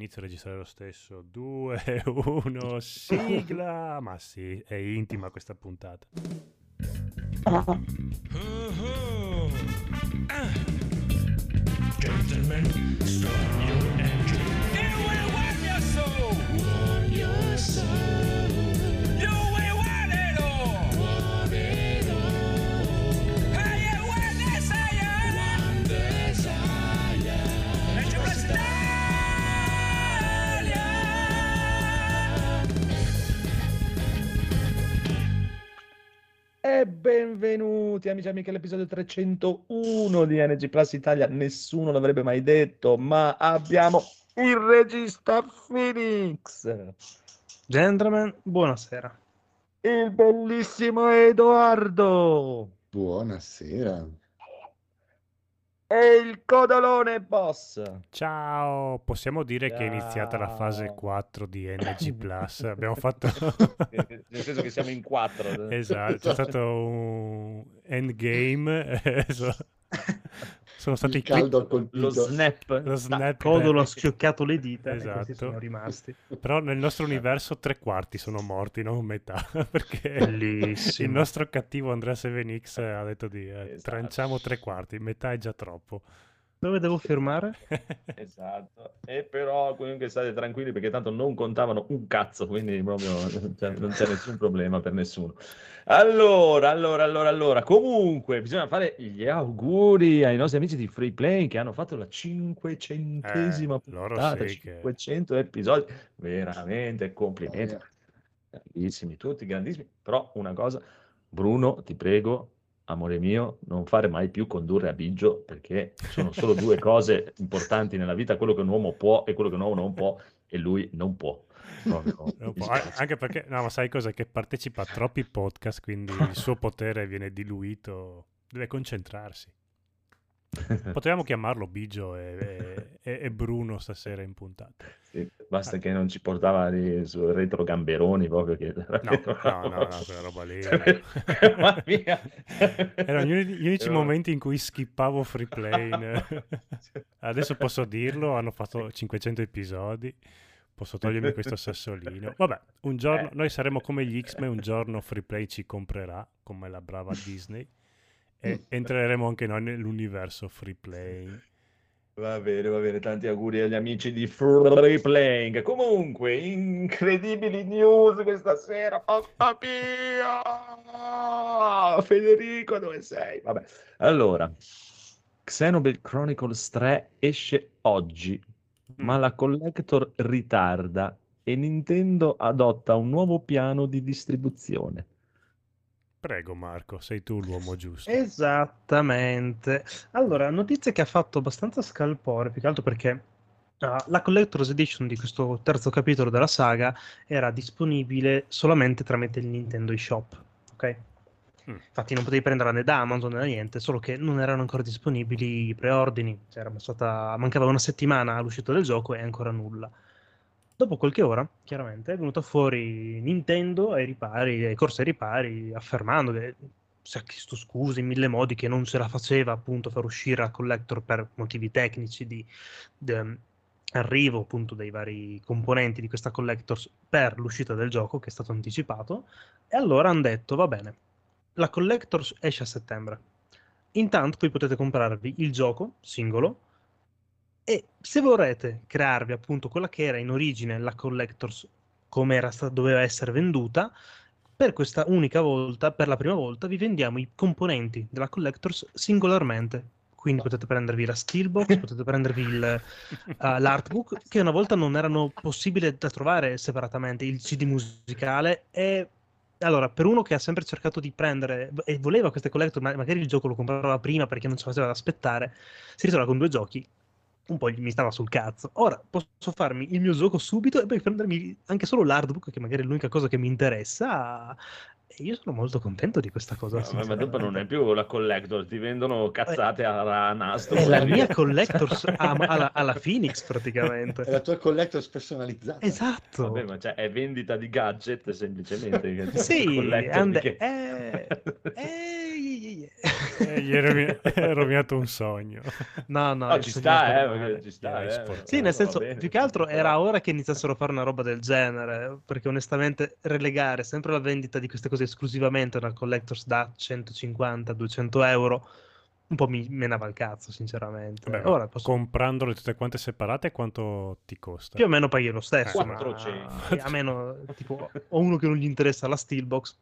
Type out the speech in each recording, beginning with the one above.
inizio a registrare lo stesso. 2, 1, sigla! Ma sì, è intima questa puntata. Ah. Gentlemen, start your engine. It will warm your soul! Warm your soul! E benvenuti amici e amiche all'episodio 301 di NG Plus Italia. Nessuno l'avrebbe mai detto, ma abbiamo il regista Phoenix. Gentlemen, buonasera. Il bellissimo Edoardo. Buonasera e il codolone boss. Ciao, possiamo dire Ciao. che è iniziata la fase 4 di NG Plus. Abbiamo fatto nel senso che siamo in 4. esatto, c'è stato un endgame. sono stati il caldo clip... lo snap, lo snap Codolo ha schioccato le dita esatto. sono rimasti però nel nostro universo tre quarti sono morti non metà perché Bellissimo. il nostro cattivo Andrea Sevenix ha detto di eh, esatto. tranciamo tre quarti metà è già troppo dove devo firmare? esatto, e però comunque state tranquilli perché tanto non contavano un cazzo, quindi proprio cioè, non c'è nessun problema per nessuno. Allora, allora, allora, allora, comunque bisogna fare gli auguri ai nostri amici di Free Play che hanno fatto la cinquecentesima eh, puntata, sì 500 che... episodi, veramente complimenti. Oh, yeah. Grandissimi, tutti grandissimi, però una cosa, Bruno, ti prego, amore mio, non fare mai più condurre a Biggio perché sono solo due cose importanti nella vita, quello che un uomo può e quello che un uomo non può e lui non può. non può. Anche perché, no, ma sai cosa? Che partecipa a troppi podcast, quindi il suo potere viene diluito, deve concentrarsi. Potevamo chiamarlo Bigio e, e, e, Bruno stasera in puntata. Sì, basta che non ci portava lì su retro gamberoni proprio che... No, no, no, no, quella roba lì. Erano gli, gli unici Però... momenti in cui skippavo free play. Adesso posso dirlo, hanno fatto 500 episodi. Posso togliermi questo sassolino. Vabbè, un giorno eh. noi saremo come gli X-Men, un giorno free play ci comprerà, come la brava Disney e entreremo anche noi nell'universo free play. Va bene, va bene, tanti auguri agli amici di Free Playing. Comunque, incredibili news questa sera. Mamma mia! Federico, dove sei? Vabbè, allora, Xenoblade Chronicles 3 esce oggi, mm. ma la Collector ritarda e Nintendo adotta un nuovo piano di distribuzione. Prego Marco, sei tu l'uomo giusto. Esattamente. Allora, notizia che ha fatto abbastanza scalpore, più che altro perché uh, la Collector's Edition di questo terzo capitolo della saga era disponibile solamente tramite il Nintendo eShop, ok? Mm. Infatti non potevi prenderla né da Amazon né da niente, solo che non erano ancora disponibili i preordini, cioè, stata... mancava una settimana all'uscita del gioco e ancora nulla. Dopo qualche ora, chiaramente, è venuta fuori Nintendo ai ripari, ai corsi ai ripari, affermando che si è chiesto scuse in mille modi che non se la faceva appunto far uscire la collector per motivi tecnici di, di arrivo appunto dei vari componenti di questa collector per l'uscita del gioco che è stato anticipato. E allora hanno detto va bene la collector esce a settembre. Intanto voi potete comprarvi il gioco singolo e se vorrete crearvi appunto quella che era in origine la Collectors come era stata, doveva essere venduta, per questa unica volta, per la prima volta, vi vendiamo i componenti della Collectors singolarmente. Quindi potete prendervi la Steelbox, potete prendervi il, uh, l'artbook, che una volta non erano possibili da trovare separatamente, il CD musicale e allora, per uno che ha sempre cercato di prendere e voleva queste collector, ma magari il gioco lo comprava prima perché non ci faceva da aspettare, si ritrova con due giochi un po' mi stava sul cazzo. Ora posso farmi il mio gioco subito e poi prendermi anche solo l'artbook, che magari è l'unica cosa che mi interessa. E io sono molto contento di questa cosa. No, ma dopo non è più la collector, ti vendono cazzate a nastro. È la mia collector alla, alla, Phoenix praticamente. È la tua collector personalizzata. Esatto. Vabbè, ma cioè, è vendita di gadget semplicemente. sì, and- che... eh, eh, Eh, gli hai rovina- hai rovinato un sogno. No, no, No, il ci sta, eh, perché ci sta, eh. Sì, nel senso, bene. più che altro era ora che iniziassero a fare una roba del genere, perché onestamente relegare sempre la vendita di queste cose esclusivamente a una collectors da 150-200 euro un po' mi menava il cazzo, sinceramente. Vabbè, ora posso- Comprandole tutte quante separate, quanto ti costa? più o meno paghi lo stesso, Eh, ma 400. a meno tipo ho uno che non gli interessa la Steelbox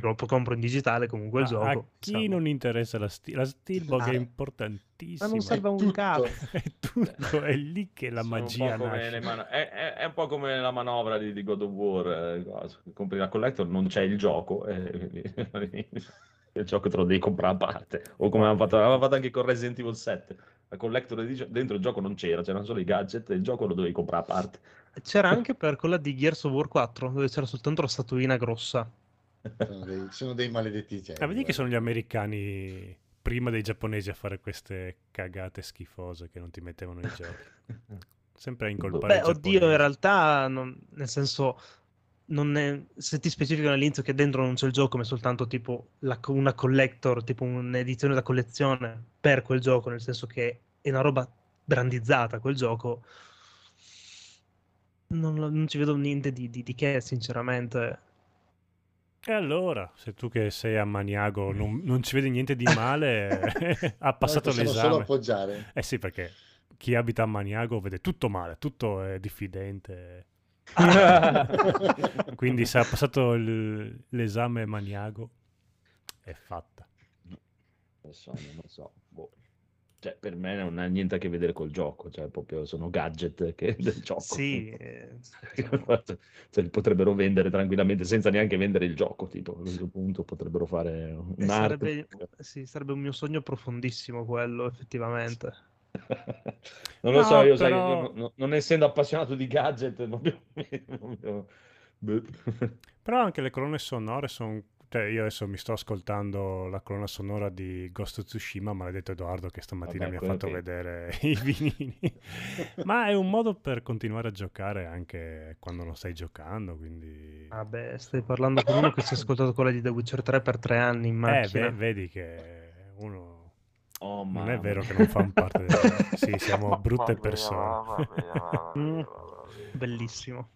perché lo compro in digitale comunque il Ma gioco. a chi insomma. non interessa la, sti- la Steelbook Ah. è Ma importantissima. non serve un cazzo. È tutto, è lì che la Sono magia nasce. le mano- è, è- è un po' come la manovra di, di God of War. eh. Compri la collector, non c'è il gioco. eh, il gioco te lo devi comprare a parte. O come avevamo fatto, avevamo fatto anche con Resident Evil 7. La collector dentro il gioco non c'era, c'erano solo i gadget e il gioco lo dovevi comprare a parte. C'era anche per quella di Gears of War 4 dove c'era soltanto la statuina grossa. Sono dei, sono dei maledetti geni. Ah, vedi che sono gli americani prima dei giapponesi a fare queste cagate schifose che non ti mettevano i giochi. Sempre a incolpare Beh, oddio, in realtà, non- nel senso, non è- se ti specificano all'inizio che dentro non c'è il gioco, ma è soltanto tipo la una collector, tipo un'edizione da collezione per quel gioco, nel senso che è una roba brandizzata quel gioco, non, non ci vedo niente di, di- di che, sinceramente. E allora, se tu che sei a Maniago non, non ci vedi niente di male, ha Noi passato solo l'esame. appoggiare. Eh sì, perché chi abita a Maniago vede tutto male, tutto è diffidente. Quindi se ha passato il- l'esame Maniago, è fatta. Non so, non lo so. boh. Cioè, per me non ha niente a che vedere col gioco, cioè proprio sono gadget che del gioco. Sì, eh, Cioè, li potrebbero vendere tranquillamente senza neanche vendere il gioco, tipo a questo punto potrebbero fare eh, un sarebbe, sì, sarebbe un mio sogno profondissimo quello, effettivamente. non lo No, so, io sai, però- io non, non essendo appassionato di gadget, proprio- proprio- boh. Però anche le colonne sonore sono... Cioè, io adesso mi sto ascoltando la colonna sonora di Ghost of Tsushima, maledetto Edoardo che stamattina Vabbè, mi ha fatto che- vedere i vinili. Ma è un modo per continuare a giocare anche quando non stai giocando, quindi... Vabbè, stai parlando con uno che si è ascoltato quella di The Witcher 3 per tre anni in Eh, macchina. ve- vedi che uno... Oh, Non mamma è vero mia. che non fanno parte del... Sì, siamo brutte persone. Mm. Bellissimo.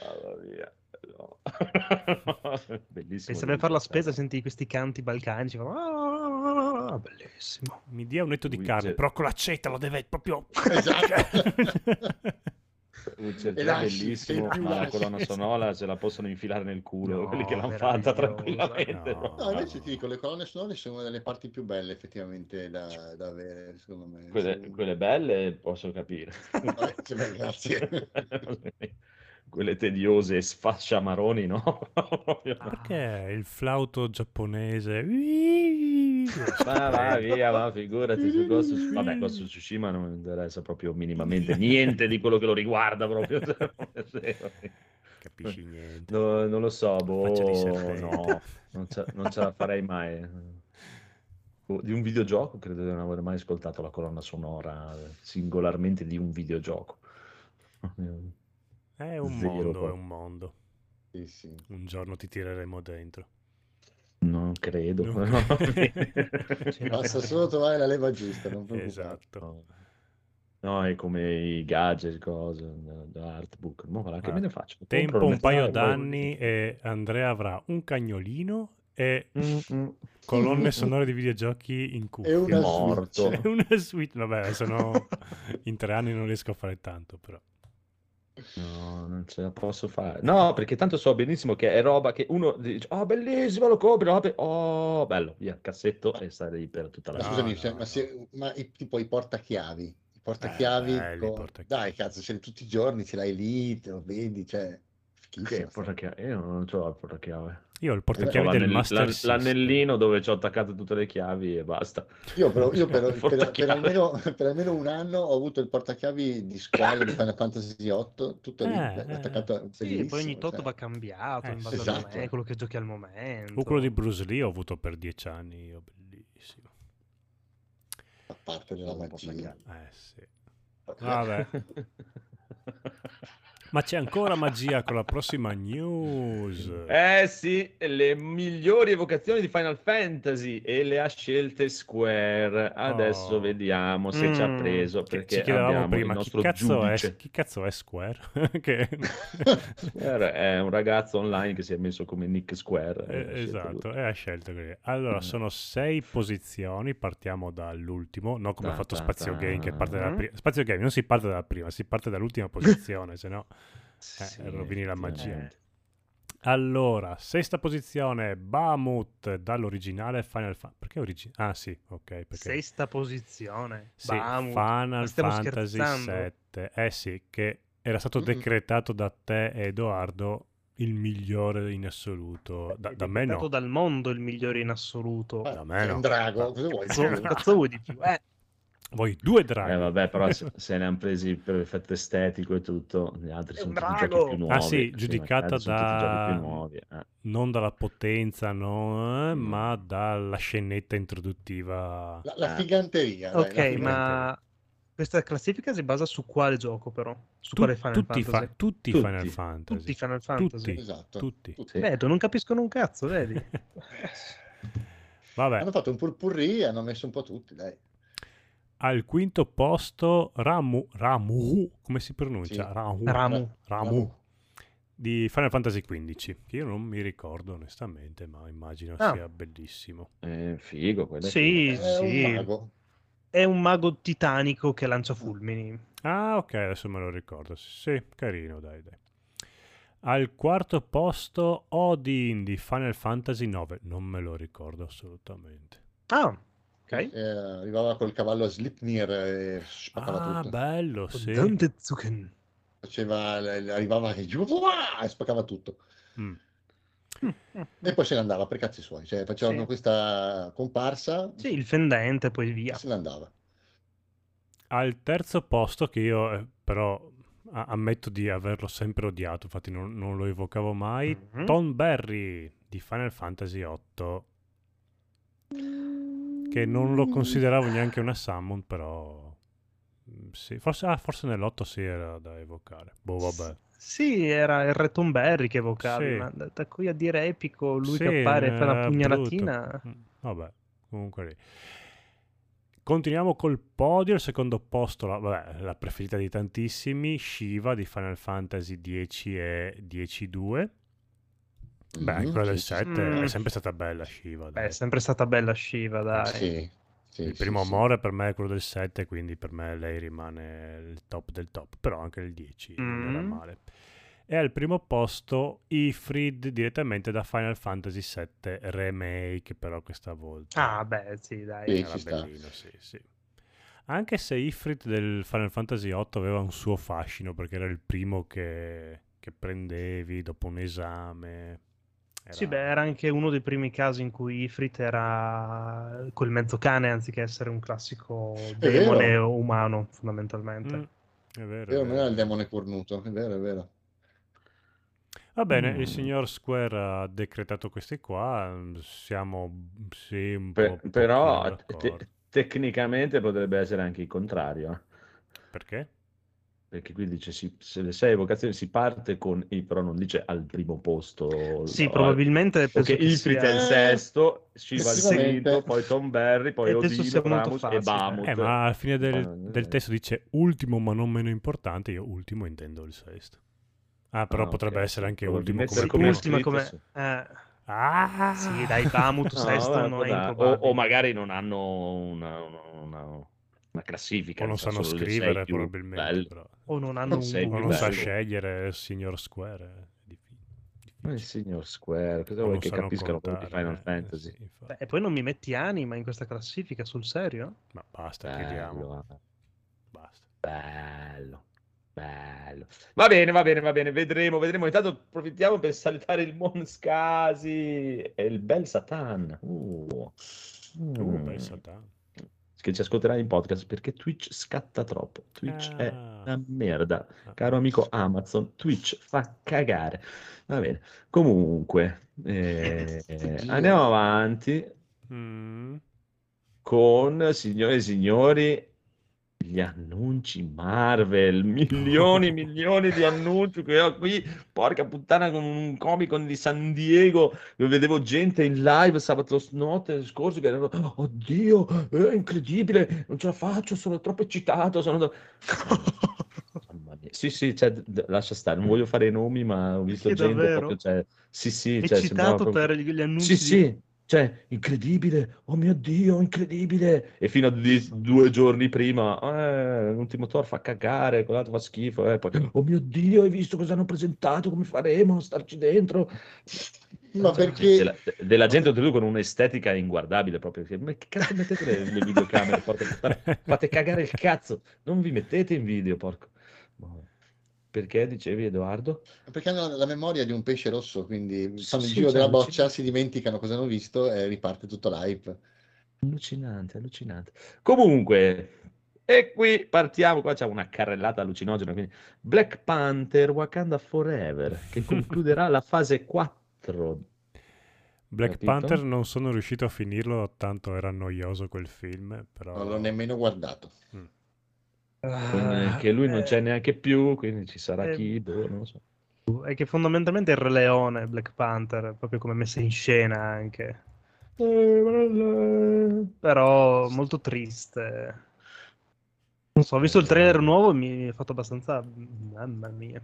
Mamma mia. No. Bellissimo. E se vai a fare la spesa senti questi canti balcanici. fanno, "Ah", Bellissimo. Mi dia un netto di Witcher. carne, però con l'accetta lo deve proprio... Esatto. Witcher 3 è lasci, bellissimo, ma la colonna sonora se la possono infilare nel culo, No, quelli che l'hanno fatta tranquillamente. No. No, invece ti dico, le colonne sonore sono una delle parti più belle effettivamente da, da avere, secondo me. Quelle, quelle belle posso capire. Vabbè, cioè, beh, grazie. Quelle tediose sfasciamaroni, no? Perché il flauto giapponese... Ma va via, ma figurati su Ghost of... Vabbè, Ghost of Tsushima non mi interessa proprio minimamente niente di quello che lo riguarda proprio. Capisci niente. No, non lo so, boh, no, non ce, non ce la farei mai. Boh, Di un videogioco credo di non aver mai ascoltato la colonna sonora singolarmente di un videogioco. È un Zero mondo, è proprio. un mondo. Sì, sì. Un giorno ti tireremo dentro. Non credo. No. no. Basta solo trovare la leva giusta. Esatto. No. No, è come i gadget, cose, da, da artbook. Ma guarda, che Ah, me ne faccio? Compro, Tempo un paio poi- d'anni e Andrea avrà un cagnolino e Mm, mm. colonne sonore di videogiochi in cuffia. una morto. Switch. Una suite, vabbè, no, in tre anni non riesco a fare tanto, però. No, non ce la posso fare. No, perché tanto so benissimo che è roba che uno dice, oh, bellissimo, lo compri, lo oh, bello, via, cassetto e stai lì per tutta la vita. scusami, no, cioè, no. ma, se- ma i- tipo i portachiavi, i portachiavi, Eh, i con- portachiavi. dai cazzo, ce li tutti i giorni, ce l'hai lì, te lo vedi, cioè, Che portachiave? Io non ho il portachiave. Io ho il portachiavi del Master l'anellino dove ci ho attaccato tutte le chiavi e basta. Io, però, io per, per- per almeno, per almeno un anno ho avuto il portachiavi di squalo di Final Fantasy VIII, tutto lì, Eh, eh. attaccato, Sì, poi ogni tot cioè. va cambiato Eh, in base esatto. al momento, quello che giochi al momento. O quello di Bruce Lee ho avuto per dieci anni, io bellissimo. Fa parte della magia. Eh sì. Vabbè. Ma c'è ancora magia con la prossima news. Eh sì, le migliori evocazioni di Final Fantasy e le ha scelte Square. Adesso Oh. vediamo se ci ha Mm. preso perché ci chiedevamo abbiamo prima, il chi nostro cazzo, è, chi cazzo è Square? che... Square è un ragazzo online che si è messo come Nick Square. Eh, scelto esatto, lui. e ha scelto così. Allora, Mm. sono sei posizioni, partiamo dall'ultimo, non come ha fatto Spazio. Game che parte dalla Mm. prima. Spazio Game non si parte dalla prima, si parte dall'ultima posizione, se no... Sì, rovini la magia. effettivamente. Allora, sesta posizione, Bahamut dall'originale Final Fantasy. Perché originale? Ah sì, ok. Perché... Sesta posizione. Sì, Bahamut. Final Fantasy scherzando? 7. Eh sì, che era stato decretato da te, Edoardo, il migliore in assoluto. Da, È da me no. dal mondo il migliore in assoluto. Ah, Da me no. un drago, cosa vuoi? Cazzo, cazzo vuoi di più? Eh, Voi due draghi. Eh, vabbè, però se, se ne hanno presi per effetto estetico e tutto, gli altri sono tutti giochi più nuovi. Ah, sì, giudicata sono tutti da- giochi più nuovi. eh. Non dalla potenza, no, eh, Mm. ma dalla scenetta introduttiva. La, la Eh. figanteria. dai, ok, la figanteria. ma questa classifica si basa su quale gioco però? Su Tu- quale Final tutti, Fantasy? fa- tutti Tutti. Final Fantasy. Tutti Final Fantasy. Tutti. Esatto. Tutti. Sì. Vedo, non capiscono un cazzo, vedi? Vabbè, Hanno fatto un purpurri e hanno messo un po' tutti, dai. Al quinto posto Ramu, Ramu, come si pronuncia? Sì. Ramu, Ramu. Ramu di Final Fantasy XV, che io non mi ricordo onestamente, ma immagino Ah. sia bellissimo. Eh, figo, quello è Sì. È sì. un mago. È un mago titanico che lancia fulmini. Ah, ok, adesso me lo ricordo. Sì, carino, dai, dai. Al quarto posto Odin di Final Fantasy IX, non me lo ricordo assolutamente. Ah, ok. Eh, arrivava col cavallo a Slipnir e spaccava Ah, tutto. bello, sì. Dantetsuken. Faceva, arrivava e e spaccava tutto. Mm. E poi se ne andava per cazzi suoi. Cioè, facevano Sì. questa comparsa Sì, il fendente, poi via. se ne andava. Al terzo posto, che io eh, però a- ammetto di averlo sempre odiato, infatti non, non lo evocavo mai, Mhm. Tom Berry di Final Fantasy VIII, che non lo consideravo neanche una summon, però... mm, Sì, forse, ah, forse nell'8 sì era da evocare. Boh, vabbè. Sì, era il Re Tomberry che evocavi, Sì. ma da, da qui a dire epico, lui Sì, che appare e fa una pugnalatina. brutto. Mm, Vabbè, comunque lì. Continuiamo col podio, il secondo posto, la, vabbè, la preferita di tantissimi, Shiva di Final Fantasy 10 e 10-2. Beh, Mhm, quella del sì, sì, 7 Mm. è sempre stata bella Shiva. Beh, è sempre stata bella Shiva, dai. Sì, sì, il primo sì. amore per me è quello del 7, quindi per me lei rimane il top del top, però anche il 10 non era Mm. male. E al primo posto Ifrid direttamente da Final Fantasy 7 Remake, però questa volta Ah, beh, sì, dai. Sì. era bellino, sì, sì. Anche se Ifrit del Final Fantasy 8 aveva un suo fascino, perché era il primo che, che prendevi dopo un esame. Sì, beh, era anche uno dei primi casi in cui Ifrit era quel mezzo cane anziché essere un classico demone umano, fondamentalmente. Mm, è vero, è Vero, non vero. era il demone cornuto, è vero, è vero. Va bene, Mm. il signor Square ha decretato questi qua, mm, siamo sì, un po' pochino però te- tecnicamente potrebbe essere anche il contrario. Perché? Perché qui dice si- se le sei evocazioni si parte con i, però non dice al primo posto. Sì, no, probabilmente Perché Ifrit è il sia... sesto, Shiva il quinto, poi Tom Berry, poi E Odino, sia Ramus e facile. Bahamut. Eh, ma alla fine del, del eh. testo dice ultimo ma non meno importante, io ultimo intendo il sesto. Ah, però Ah, potrebbe ok, essere anche ultimo come come primo. Ultima come... sì. Eh, Ah! sì, dai, Bahamut No, sesto vabbè, non è o, o magari non hanno una, una- una- una classifica. O non sa sanno scrivere probabilmente, però. O non hanno Non un O non sa scegliere il signor Square. È il signor Square, cosa vuoi che capiscano contare, Final eh, Fantasy? sì. Beh, e poi non mi metti anima in questa classifica, sul serio? Ma basta. Bello, eh. Basta. bello, bello. Va bene, va bene, va bene, vedremo, vedremo. Intanto approfittiamo per salutare il Monscasi e il bel Satan. Uh. Uh, Mm. bel Satan. Che ci ascolterà in podcast perché Twitch scatta troppo. Twitch è Ah. una merda. Ah. Caro amico Amazon, Twitch fa cagare. Va bene. Comunque, eh, andiamo avanti Mm. con, signore e signori, gli annunci Marvel, milioni e milioni di annunci che ho qui, porca puttana, con un Comic Con di San Diego, dove vedevo gente in live sabato notte scorso che erano, oddio, è incredibile, non ce la faccio, sono troppo eccitato, sono... Sì, sì, cioè, lascia stare, non voglio fare nomi, ma ho visto Sì, gente davvero? proprio, cioè, sì, sì, cioè, Eccitato proprio- per gli annunci Sì, sì, cioè, incredibile, oh mio Dio, incredibile. E fino a di- due giorni prima, eh, l'ultimo Thor fa cagare, quell'altro fa schifo, eh, poi, oh mio Dio, hai visto cosa hanno presentato, come faremo a starci dentro? Ma Cioè, perché- Della, della gente oltretutto con un'estetica inguardabile proprio, che- ma che cazzo mettete le, le videocamere, fate cagare il cazzo, non vi mettete in video, porco. Perché dicevi Edoardo? Perché hanno la memoria di un pesce rosso, quindi fanno il sì, giro cioè, della boccia, si dimenticano cosa hanno visto e riparte tutto l'hype. Allucinante, allucinante. Comunque, e qui partiamo, qua c'è una carrellata allucinogena, quindi Black Panther Wakanda Forever, che concluderà la fase 4. Black Capito? Panther non sono riuscito a finirlo, tanto era noioso quel film, però... Non l'ho nemmeno guardato. Ah, che lui eh, non c'è eh. neanche più, quindi ci sarà eh, Kido, boh, non so. È che fondamentalmente il Re Leone, Black Panther, proprio come messa in scena anche. Eh, Però molto triste. Non so, ho visto il trailer nuovo e mi ha fatto abbastanza... Mamma mia.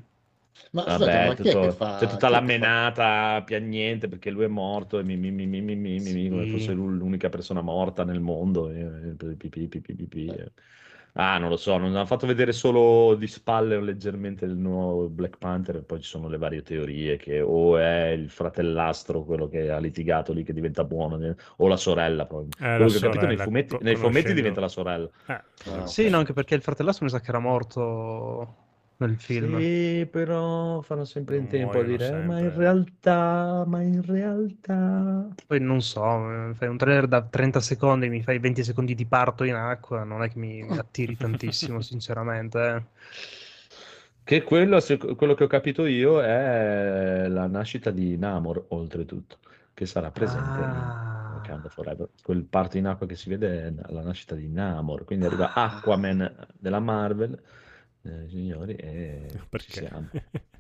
Ma, Vabbè, scusate, ma tutto, fa... c'è tutta chi la menata piagnente perché lui è morto e mi, mi, mi, mi, mi, mi, sì. mi come fosse l'unica persona morta nel mondo. E, e, pi, pi, pi, Ah, non lo so, non hanno fatto vedere solo di spalle leggermente il nuovo Black Panther e poi ci sono le varie teorie che o è il fratellastro quello che ha litigato lì che diventa buono, o la sorella poi. Eh, la Quello che ho capito nei sorella, fumetti, nei fumetti diventa la sorella. Eh, Ah, Sì, ok. no, anche perché il fratellastro mi sa che era morto nel film. Sì, però fanno sempre in tempo a dire, "Eh, ma in sempre." realtà, ma in realtà... Poi non so, eh, fai un trailer da 30 secondi, mi fai 20 secondi di parto in acqua, non è che mi mi attiri tantissimo, sinceramente. eh. Che quello, se- quello che ho capito io è la nascita di Namor, oltretutto, che sarà presente in Ah. Wakanda Forever. Quel parto in acqua che si vede è la nascita di Namor, quindi arriva Ah. Aquaman della Marvel, eh, signori, e ci perché? siamo.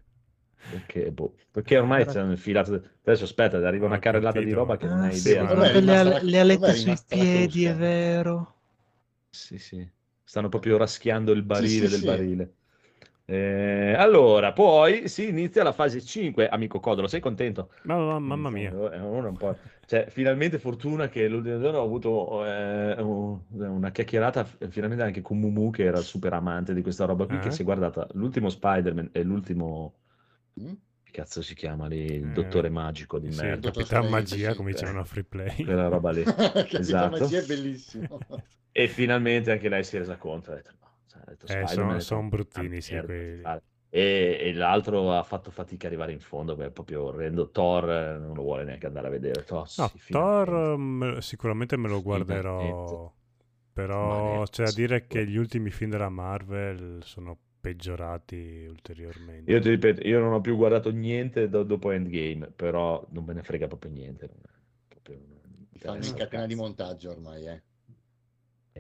Perché, boh, perché ormai c'è un filato. Adesso aspetta, arriva una Ho carrellata di roba che non Ah, hai sì, idea. Vabbè, le, la- le alette sui piedi, è vero. Sì, sì, stanno proprio raschiando il barile sì, del sì. barile. Eh, allora, poi si inizia la fase 5. Amico Codolo, sei contento? Ma- ma- mamma mia. Eh, po'. Cioè, finalmente fortuna che l'ultimo giorno ho avuto eh, un- una chiacchierata finalmente anche con Mumu, che era super amante di questa roba qui, Eh? che si è guardata l'ultimo Spider-Man e l'ultimo... Mm? Che cazzo si chiama lì? Il Eh, dottore magico di Sì, merda. Capitan Magia, sì. come dicevano a Free Play. Quella roba lì. Esatto. magia è bellissimo. E finalmente anche lei si è resa conto. Ha detto, no, cioè, ha detto, Eh, sono- sono bruttini, "Una sì, quelli. fare". E, e l'altro ha fatto fatica ad arrivare in fondo, perché è proprio orrendo. Thor eh, non lo vuole neanche andare a vedere. Thor, No, sì, Thor me- sicuramente me lo guarderò, però c'è da dire che gli ultimi film della Marvel sono peggiorati ulteriormente. Io ti ripeto, io non ho più guardato niente do- dopo Endgame, però non me ne frega proprio niente. Non, proprio non Fanno in catena di montaggio ormai, eh.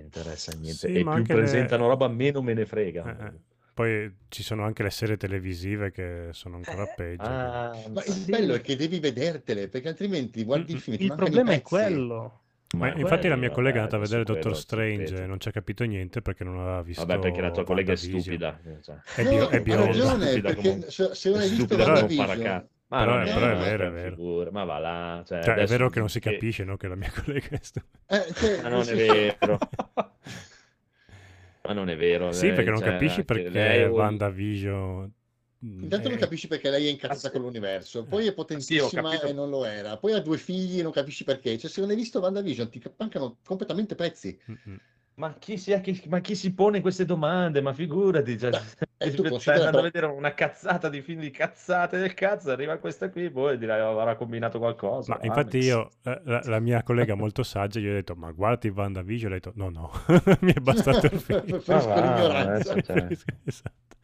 Interessa niente. Sì, e più anche le- presentano roba, meno me ne frega. Eh, eh. Poi ci sono anche le serie televisive che sono ancora Eh, peggio. Ah, Ma il bello è che devi vedertele, perché altrimenti guardi il Mm, film ti Il mancano i problema è quello. Ma Ma infatti la mia collega è andata a vedere Doctor Strange e non ci ha capito niente perché non aveva visto Vabbè, perché la tua collega è stupida. cioè. È, No, bio- è ha bionda. ragione, Stupida perché come se, non hai è visto WandaVision, paracadute. Ma Però non è- è, però è vero, è vero. figura, Ma va là. Cioè, Cioè, è vero che non si che- capisce, no? Che la mia collega è stupida. eh, Ma non è sì. vero. Ma non è vero. Sì, lei, perché non cioè, capisci perché lei WandaVision... Intanto non è- capisci perché lei è incazzata Ah, sì. con l'universo, poi è potentissima capito. e non lo era, poi ha due figli e non capisci perché. Cioè, se non hai visto WandaVision ti mancano completamente pezzi. Mm-mm. Ma chi, si, chi- ma chi si pone queste domande? Ma figurati, cioè, E tu stai andando a vedere una cazzata di film di cazzate del cazzo, arriva questa qui, poi dirà avrà combinato qualcosa. Ma Ah, infatti io, eh, la, la mia collega molto saggia, gli ho detto, ma guardi WandaVision, ha detto, no, no, mi è bastato il film. Va, l'ignoranza. adesso, cioè. esatto.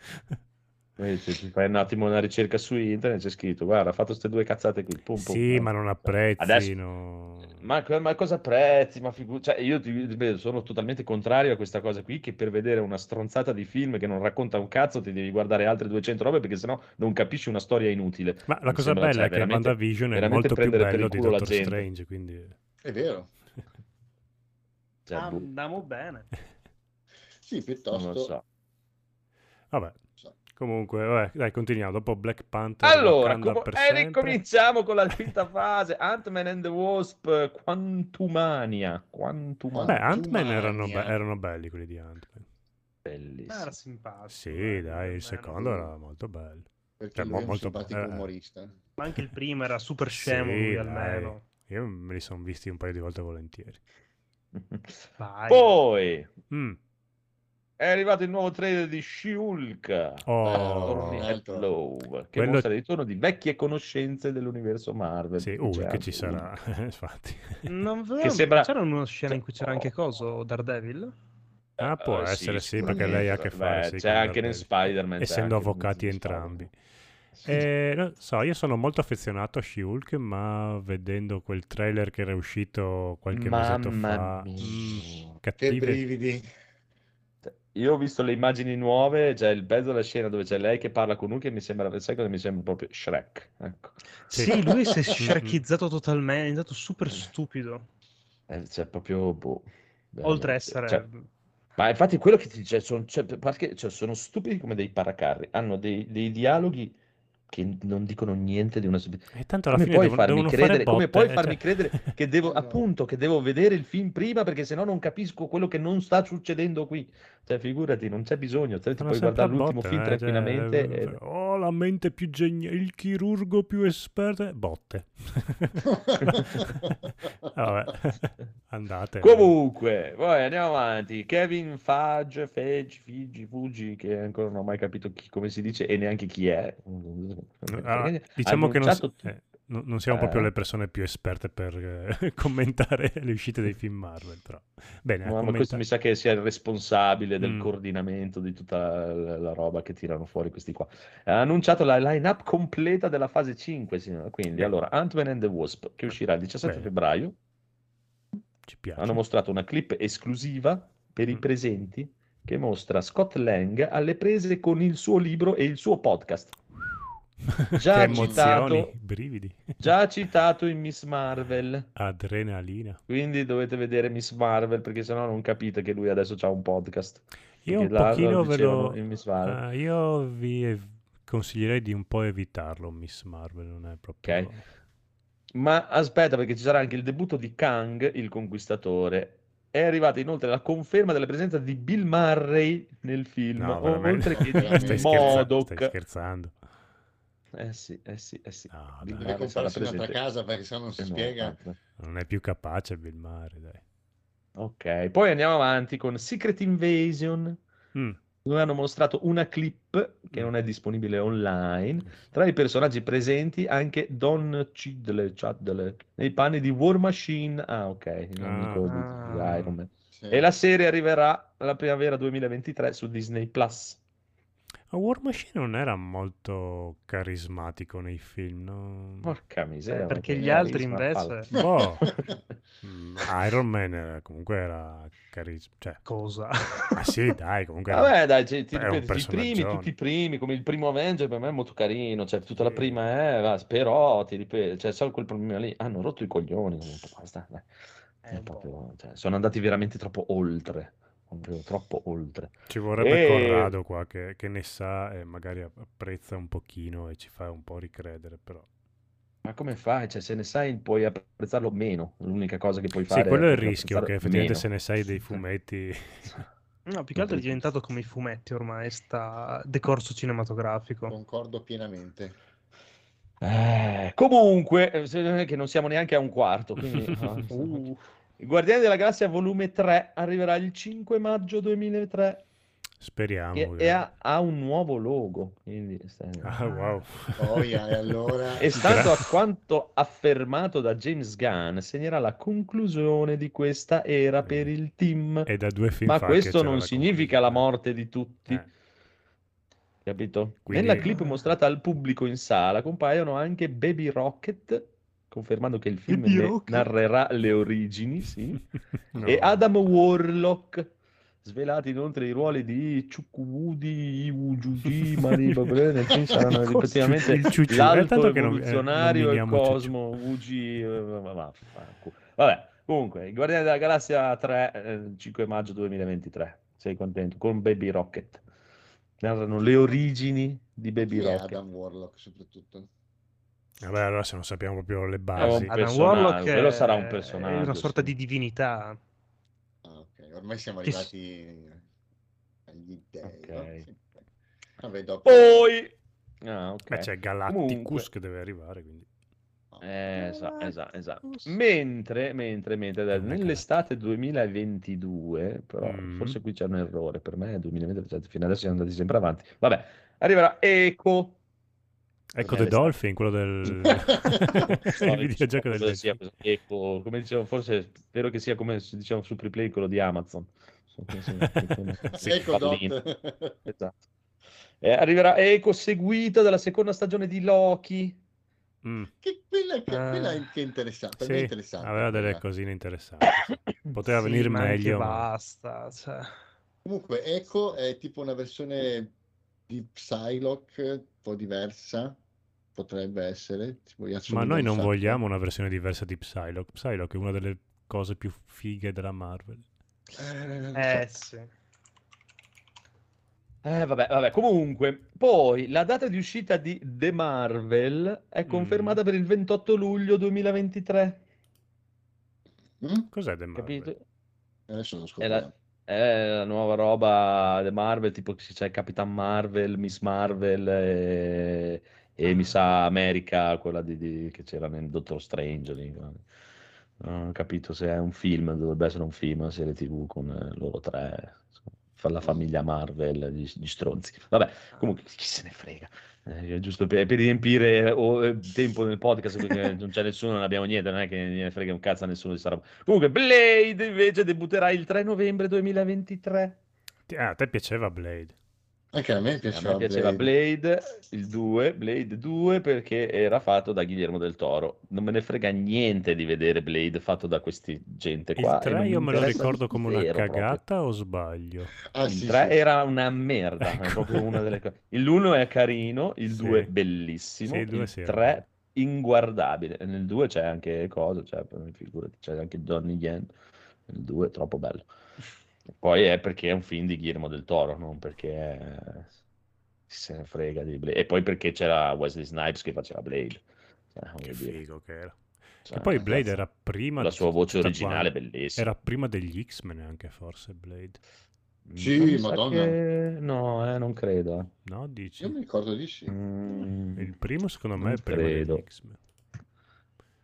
Invece ti fai un attimo una ricerca su internet, c'è scritto, guarda, ha fatto queste due cazzate qui. Pum, pum, Sì, pum. ma non apprezzi. Adesso- no. Ma, ma cosa apprezzi? Ma figu- cioè, io ti ripeto, sono totalmente contrario a questa cosa qui, che per vedere una stronzata di film che non racconta un cazzo ti devi guardare altre 200 robe perché sennò non capisci una storia inutile. Ma la Mi cosa sembra, bella cioè, è che WandaVision è molto più bello di Doctor gente. Strange, quindi... È vero. Cioè, boh, Andiamo bene. Sì, non lo piuttosto. so. Vabbè. Comunque, vabbè, dai, continuiamo. Dopo Black Panther... Allora, com- per e sempre. ricominciamo con la quinta fase. Ant-Man and the Wasp, Quantumania. Quantumania. Beh, Ant-Man erano, be- erano belli quelli di Ant-Man. Bellissimo. Era simpatico. Sì, eh, dai, il secondo era molto bello. Perché Cioè, lui mo- è un molto- simpatico eh. umorista. Ma anche il primo era super scemo, Sì, lui almeno. Io me li sono visti un paio di volte volentieri. Vai. Poi Mm. È arrivato il nuovo trailer di She-Hulk. Oh, at. Love, che Quello- mostra il ritorno di vecchie conoscenze dell'universo Marvel. sì, uh, che anche ci sarà, infatti. Non Che sembra- C'era una scena in cui c'era anche coso, Daredevil? Ah, può Eh, sì, essere sì, sicuramente. perché lei ha a che fare. Beh, sì, c'è anche nel. Spider-Man. Essendo avvocati entrambi. Eh, non so, io sono molto affezionato a She-Hulk, ma vedendo quel trailer che era uscito qualche mesetto Mamma fa, mia. mm, Che cattive. brividi. Io ho visto le immagini nuove, c'è il pezzo della scena dove c'è lei che parla con Hulk e mi sembra, sai cosa mi sembra proprio Shrek. Ecco. Sì. Lui si è Mm-mm. scerchizzato totalmente, è diventato super stupido. Eh, cioè, proprio, boh, Oltre a essere... Cioè, ma infatti quello che ti dice, sono, cioè, perché, cioè, sono stupidi come dei paracarri, hanno dei, dei dialoghi che non dicono niente di una. E tanto alla Come fine puoi devono, farmi credere, fare come puoi eh, farmi cioè- credere che devo, appunto, che devo vedere il film prima perché sennò non capisco quello che non sta succedendo qui. Cioè, figurati, non c'è bisogno, te ti puoi guardare l'ultimo botte, film eh, cioè, tranquillamente. eh, e- Oh, la mente più geniale, il chirurgo più esperto. eh, Botte. Vabbè, andate. Comunque, poi andiamo avanti. Kevin Fudge, Feggi, Figgi, Fuggi, che ancora non ho mai capito chi- come si dice e neanche chi è. Ah, diciamo che non, eh, non- siamo proprio Eh. le persone più esperte per eh, commentare le uscite dei film Marvel, però. Bene, No, ma commenta- questo mi sa che sia il responsabile del Mm. coordinamento di tutta la, la roba che tirano fuori questi qua. Ha annunciato la line-up completa della fase 5, signora. Quindi, allora, Ant-Man and the Wasp, che uscirà il 17 Beh. febbraio. ci piace. Hanno mostrato una clip esclusiva per i Mm. presenti che mostra Scott Lang alle prese con il suo libro e il suo podcast. Già che citato- emozioni, brividi, Già citato in Miss Marvel. adrenalina. Quindi dovete vedere Miss Marvel perché sennò non capite che lui adesso ha un podcast. Io un pochino ve lo... in Miss Marvel. Ah, io vi consiglierei di un po' evitarlo, Miss Marvel, non è proprio... Ok. Ma aspetta, perché ci sarà anche il debutto di Kang, il conquistatore. È arrivata inoltre la conferma della presenza di Bill Murray nel film, No, oltre che di Modok. stai scherzando. Eh sì, eh sì, eh sì. No, Bill. Deve comprarsi un'altra casa perché se no non si Eh no, spiega. altra. Non è più capace Bill Murray, dai. Ok, poi andiamo avanti con Secret Invasion, Mm. dove hanno mostrato una clip che non è disponibile online. Tra i personaggi presenti anche Don Chidle, Chadle, nei panni di War Machine. Ah, ok, l'amico di- di Ah. Iron Man. Sì. E la serie arriverà alla primavera 2023 su Disney Plus. Ma War Machine non era molto carismatico nei film, no? Porca miseria. Eh, perché gli altri invece... Boh. Mm, Iron Man era- comunque era carisma. Cioè, Cosa? ah sì, dai, comunque era- Vabbè, dai, ci- ti un ripeto, i primi, tutti i primi, come il primo Avenger per me è molto carino, cioè tutta la prima è, va, però ti ripeto, cioè solo quel problema lì, hanno rotto i coglioni, basta, dai. Eh, proprio- cioè, sono andati veramente troppo oltre, proprio troppo oltre. Ci vorrebbe E- Corrado qua che, che ne sa e magari apprezza un pochino e ci fa un po' ricredere, però. Ma come fai? Cioè, se ne sai puoi apprezzarlo meno, l'unica cosa che puoi Sì, fare quello è il rischio, che effettivamente meno. se ne sai dei fumetti... No, più che altro è diventato come i fumetti ormai, sta decorso cinematografico. Concordo pienamente. Eh, comunque, eh, che non siamo neanche a un quarto, quindi... Uh, Guardiani della Galassia volume 3 arriverà il 5 maggio 2003 Speriamo. e, e ha, ha un nuovo logo. Quindi, Ah, wow. Poi, e allora... E stando Gra- a quanto affermato da James Gunn, segnerà la conclusione di questa era per il team. E da due film Ma questo non la significa la morte di tutti. Eh. capito? Quindi- Nella clip mostrata al pubblico in sala compaiono anche Baby Rocket, confermando che il film ne narrerà le origini, sì, No. e Adam Warlock, svelati inoltre i ruoli di Chukwudi, Iwu Juji, Mari Babele, nel film saranno rispettivamente Il Ciucciù, l'alto non- eh, e. Cosmo, Ugi, eh. Vabbè, comunque, i Guardiani della Galassia 3, eh, 5 maggio 2023, sei contento? Con Baby Rocket. Narrano le origini di Baby Chi è Rocket. Adam Warlock soprattutto. Vabbè, allora se non sappiamo proprio le È basi. Adam Warlock quello è- sarà un È personaggio, una sorta sì. di divinità. Ah, ok. Ormai siamo Che s- arrivati agli dei. Ok. no? Vabbè, dopo. Poi... Ah, ok. Beh, c'è Galacticus Comunque- che deve arrivare, quindi. Eh, esatto, esatto, esatto. Mentre, mentre, mentre È nell'estate 2022, però Mm. forse qui c'è un errore, per me è 2023, cioè, fino adesso siamo andati sempre avanti. Vabbè, arriverà Eco. Ecco The Dolphin, quello del No, il videogioco del sia Eco, come dicevo, forse spero che sia come si diceva su Preplay quello di Amazon. Sì, ecco. Esatto. Eh, arriverà Eco seguito dalla seconda stagione di Loki. Mm, che quella, che, Ah. quella che è interessante. Sì, interessante. aveva delle cosine interessanti. Poteva Sì, venire meglio. ma- basta. cioè. Comunque, Echo è tipo una versione di Psylocke un po' diversa. Potrebbe essere. Ma noi non vogliamo una versione diversa di Psylocke. Psylocke è una delle cose più fighe della Marvel. Eh, non Eh so. sì. Eh, vabbè, vabbè, comunque, poi la data di uscita di The Marvel è confermata per il 28 luglio 2023. Mm? Cos'è The Marvel? Capito? Adesso lo È la, scopriamo. è la nuova roba The Marvel, tipo che c'è Capitan Marvel, Miss Marvel e, e mi sa America, quella di, di- che c'era nel Doctor Strange. lì. Non ho capito se è un film, dovrebbe essere un film, una serie TV con eh, loro tre, insomma, la famiglia Marvel, gli, gli stronzi. Vabbè, comunque chi se ne frega. Eh, giusto per, per riempire oh, tempo nel podcast perché non c'è nessuno, non abbiamo niente, non è che ne frega un cazzo a nessuno di roba. Comunque, Blade invece debutterà il 3 novembre 2023. Ti- Ah, a te piaceva Blade? Anche a me A piaceva, me piaceva Blade. Blade, il 2, Blade 2 perché era fatto da Guillermo del Toro. Non me ne frega niente di vedere Blade fatto da questi gente Il qua. e 3 non mi io me lo ricordo come una zero proprio. cagata o sbaglio? Ah, Il sì, 3 sì. era una merda, è proprio una delle cose. Il 1 è carino, il Sì. 2 è bellissimo, Sì, il due il sì, era 3 inguardabile. Nel 2 c'è anche cosa, c'è, figurati, c'è anche Donnie Yen. Il 2 è troppo bello. Poi è perché è un film di Guillermo del Toro, non perché è- se ne frega di Blade. E poi perché c'era Wesley Snipes che faceva Blade. Cioè, Che dire, figo che era. cioè, E poi Blade cazzo, era prima... la sua voce originale quando? bellissima. Era prima degli X-Men anche forse Blade. Sì, Madonna. che- No, eh, non credo. eh. No, dici? Io mi ricordo di sì. Mm, Il primo secondo me non è prima credo. degli X-Men.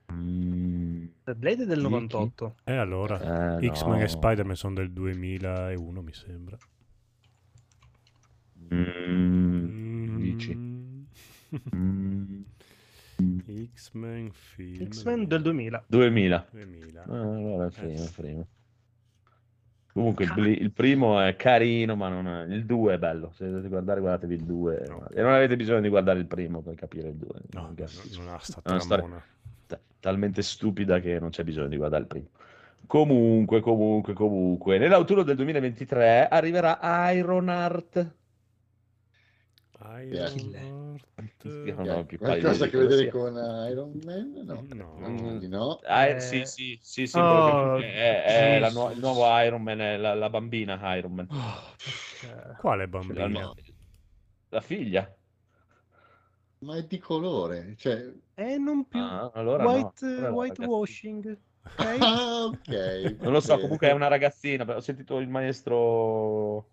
The Blade è del Chi- 98. E allora, eh, X-Men no. e Spider-Man sono del 2001 mi sembra. Mm, dici? Mm. X-Men film. X-Men del 2000. 2000. 2000. Ah, allora, Eh, prima, sì. prima. Comunque il, il primo è carino, ma non è... il 2 è bello. Se dovete guardare, guardatevi il 2. No. E non avete bisogno di guardare il primo per capire il 2. No, Non non ha sta È una storia ta- talmente stupida che non c'è bisogno di guardare il primo. Comunque, comunque, comunque, nell'autunno del 2023 arriverà Ironheart. Iron. Io non ho più Qualcosa di che vedere sia. con eh, Iron Man? No. No. Mm. Di no. Ah, Eh, sì, sì, sì, sì, oh, è, è la nu- il nuovo Iron Man, è la, la bambina Iron Man. Oh? Quale La, bambina? no. la figlia. Ma è di colore. Cioè... Eh, non più. Ah, allora no. White, Allora è una whitewashing. ok? Ah, ok. Non lo so, comunque è una ragazzina, ho sentito il maestro...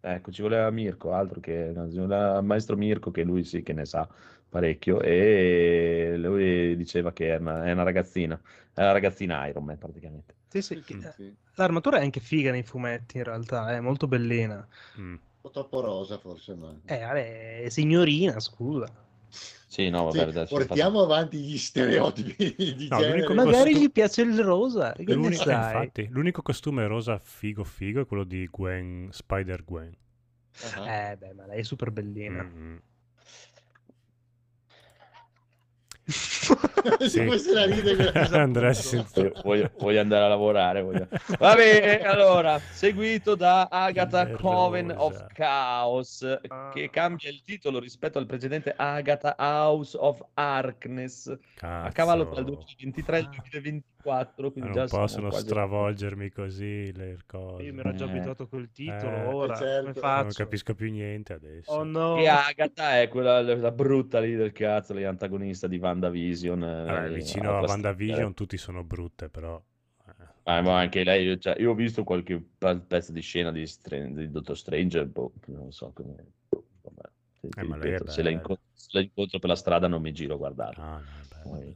Ecco, ci voleva Mirko, altro che... no, il maestro Mirko, che lui sì che ne sa parecchio, e lui diceva che è una, è una ragazzina, è la ragazzina Iron Man praticamente. Sì, sì. Mm. Sì. L'armatura è anche figa nei fumetti, in realtà, è molto bellina. Mm. Un po' troppo rosa forse, ma... Eh, vabbè, signorina, scusa. Sì, no, vabbè, adesso portiamo avanti gli stereotipi di No, genere. Magari costu- gli piace il rosa, L'unico, sai? infatti, l'unico costume rosa figo figo è quello di Gwen, Spider-Gwen. Ah, Eh, beh, ma lei è super bellina. Mm, mm. Se Sì. fosse la ride quella- Andrea si sente... Voglio, voglio- andare a lavorare. voglio- Va bene, allora, seguito da Agatha Nervosa. Coven of Chaos, che cambia il titolo rispetto al precedente Agatha House of Darkness, a cavallo tra il 2023 e il 2024. Quindi Non già possono quasi- stravolgermi così le cose. Io mi ero già Eh. abituato a quel titolo, Eh, ora certo. Non capisco più niente adesso. Oh no. E Agatha è quella la brutta lì del cazzo, l'antagonista di WandaVision. eh, Vabbè, eh, vicino alla a. WandaVision tutti sono brutte, però... eh. Ah, ma anche lei, cioè, io ho visto qualche pe- pezzo di scena di, Str- di Dottor Strange, boh, non so come... vabbè, Eh, ripeto, se, la incontro, se la incontro per la strada non mi giro a guardare. Ah, no,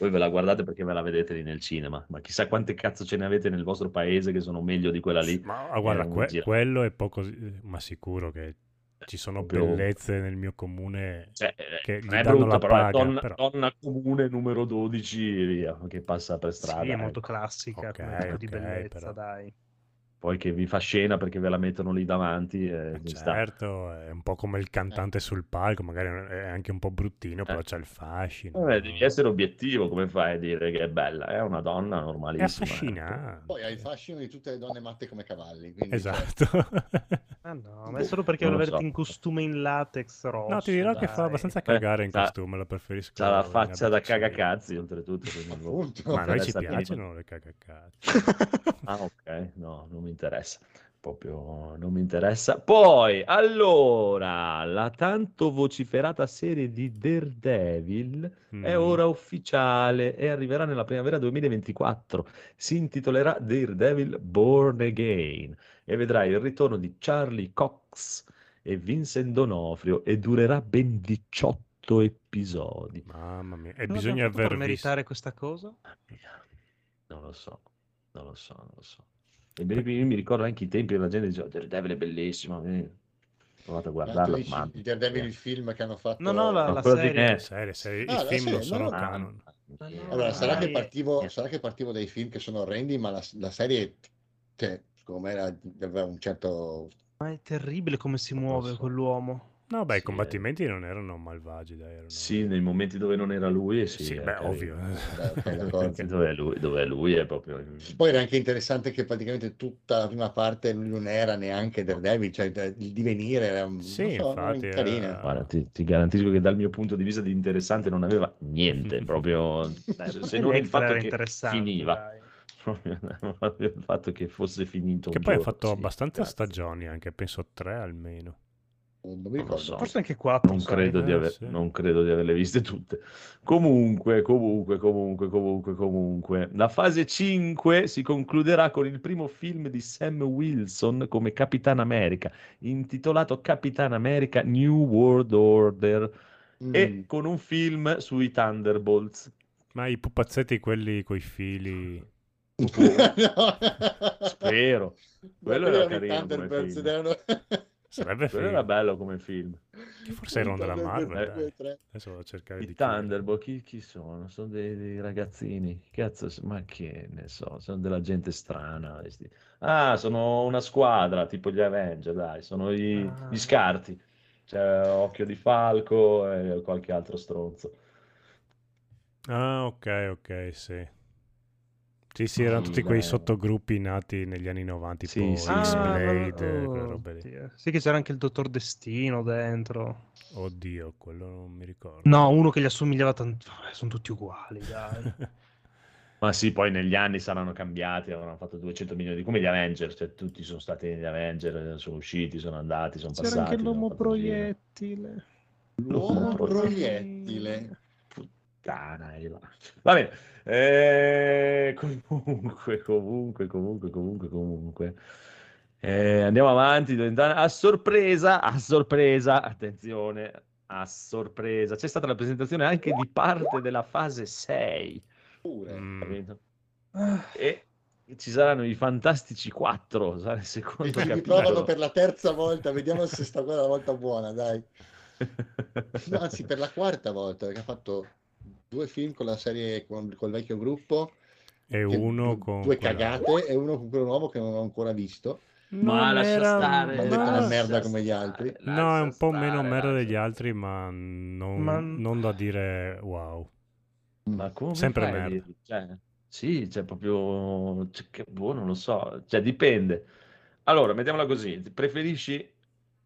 è poi ve la guardate perché ve la vedete lì nel cinema, ma chissà quante cazzo ce ne avete nel vostro paese che sono meglio di quella lì. Ma ah, guarda, non que- quello è poco... Ma sicuro che ci sono bellezze nel mio comune Cioè, eh, che gli non è danno brutta, la però è paga, donna, però. donna comune numero 12 via, che passa per strada. Sì, è molto ecco. classica Ok, come tipo di ok, bellezza, però. dai. Poi che vi fa scena perché ve la mettono lì davanti. eh, Eh, ci sta. certo, è un po' come il cantante sul palco, magari è anche un po' bruttino, però Eh. c'ha il fascino. Vabbè, devi essere obiettivo, come fai a dire che è bella? È una donna È normalissima. eh. affascinante. Poi ha il fascino di tutte le donne matte come cavalli. Quindi, Esatto. Ah no, ma è solo perché lo vedete so. in costume in latex rosso. No, ti dirò che fa dai. abbastanza cagare in c'ha- costume, la preferisco. C'ha la faccia da cagacazzi, oltretutto. quindi boh. Ma a noi ci piacciono le cagacazzi. Ah, ok, no, non mi interessa. Proprio non mi interessa. Poi, allora, la tanto vociferata serie di Daredevil è Mm. ora ufficiale e arriverà nella primavera 2024. Si intitolerà Daredevil Born Again e vedrà il ritorno di Charlie Cox e Vincent D'Onofrio e durerà ben 18 episodi. Mamma mia, e Cosa bisogna aver per visto. meritare questa cosa? Non lo so, non lo so, non lo so. E mi, io mi ricordo anche i tempi che la gente diceva Daredevil è bellissimo. eh. Provate a tu guardarlo, dici ma... il Daredevil, il film che hanno fatto. No, no, la- No, la serie. Serie, serie, Ah, I la film non serie, sono no. canon. Allora, sarà che, partivo, sarà che partivo dai film che sono orrendi, ma la, la serie, cioè, secondo me, era- aveva un certo... Ma è terribile come si Non muove quell'uomo. No, beh, Sì, i combattimenti non erano malvagi, dai. Erano... Sì, nei momenti dove non era lui, sì. Sì, è beh, ovvio. Dove è lui, dove è lui è proprio... Poi era anche interessante che praticamente tutta la prima parte lui non era neanche Daredevil, cioè il divenire era un- Sì, so, infatti, era carina. Guarda, ti, ti garantisco che dal mio punto di vista di interessante non aveva niente, proprio... Se non il fatto che finiva. dai. Proprio il fatto che fosse finito Che poi ha fatto sì, abbastanza grazie. stagioni, anche penso tre almeno. Non mi ricordo. so. Forse anche quattro. Non credo, di Eh, aver- sì. non credo di averle viste tutte. Comunque, comunque, comunque, comunque, comunque. La fase 5 si concluderà con il primo film di Sam Wilson come Capitan America, intitolato Capitan America New World Order, Mm. e con un film sui Thunderbolts. Ma i pupazzetti, quelli coi fili... No. Spero. Quello era carino film. erano- Sarebbe Quello figo. era bello come film. Che forse erano della Marvel, tre. Adesso vado a cercare I di. Thunderbolt, chi, chi sono? Sono dei, dei ragazzini. Cazzo, ma che ne so, sono della gente strana. questi. Ah, sono una squadra, tipo gli Avenger, dai, sono i- Ah. gli scarti. C'è Occhio di Falco e qualche altro stronzo. Ah, ok, ok, sì. Sì, sì, erano tutti quei sottogruppi nati negli anni 90, tipo Sì, sì. X-Blade, Ah, quelle oh, robe lì. Dio. Sì, che c'era anche il dottor Destino dentro. Oddio, quello non mi ricordo. No, uno che gli assomigliava tanto. Vabbè, sono tutti uguali, dai. Ma sì, poi negli anni saranno cambiati, avranno fatto 200 milioni di... come gli Avenger, cioè tutti sono stati negli Avenger, sono usciti, sono andati, sono C'era passati. anche l'uomo proiettile. L'uomo proiettile. Puttana, e là. Va bene. Eh, comunque, comunque, comunque, comunque, comunque. Eh, andiamo avanti. A sorpresa, a sorpresa, attenzione, a sorpresa. C'è stata la presentazione anche di parte della fase 6. Pure. Mm? Ah, E ci saranno i Fantastici 4, sarà il secondo capitolo. riprovano per la terza volta, vediamo se sta qua la volta buona, dai. No, anzi, per la quarta volta, perché ha fatto due film con la serie con, col vecchio gruppo, E uno con... due quella- cagate e uno con quello nuovo che non ho ancora visto. Ma Non lascia era- stare. Non detto ma- una merda come gli altri. No, è un po' meno stare, merda degli altri, ma non, Ma- non da dire wow. Ma come Sempre fai merda. Cioè, sì, cioè proprio, cioè, che- boh, non lo so, cioè dipende. Allora, mettiamola così, preferisci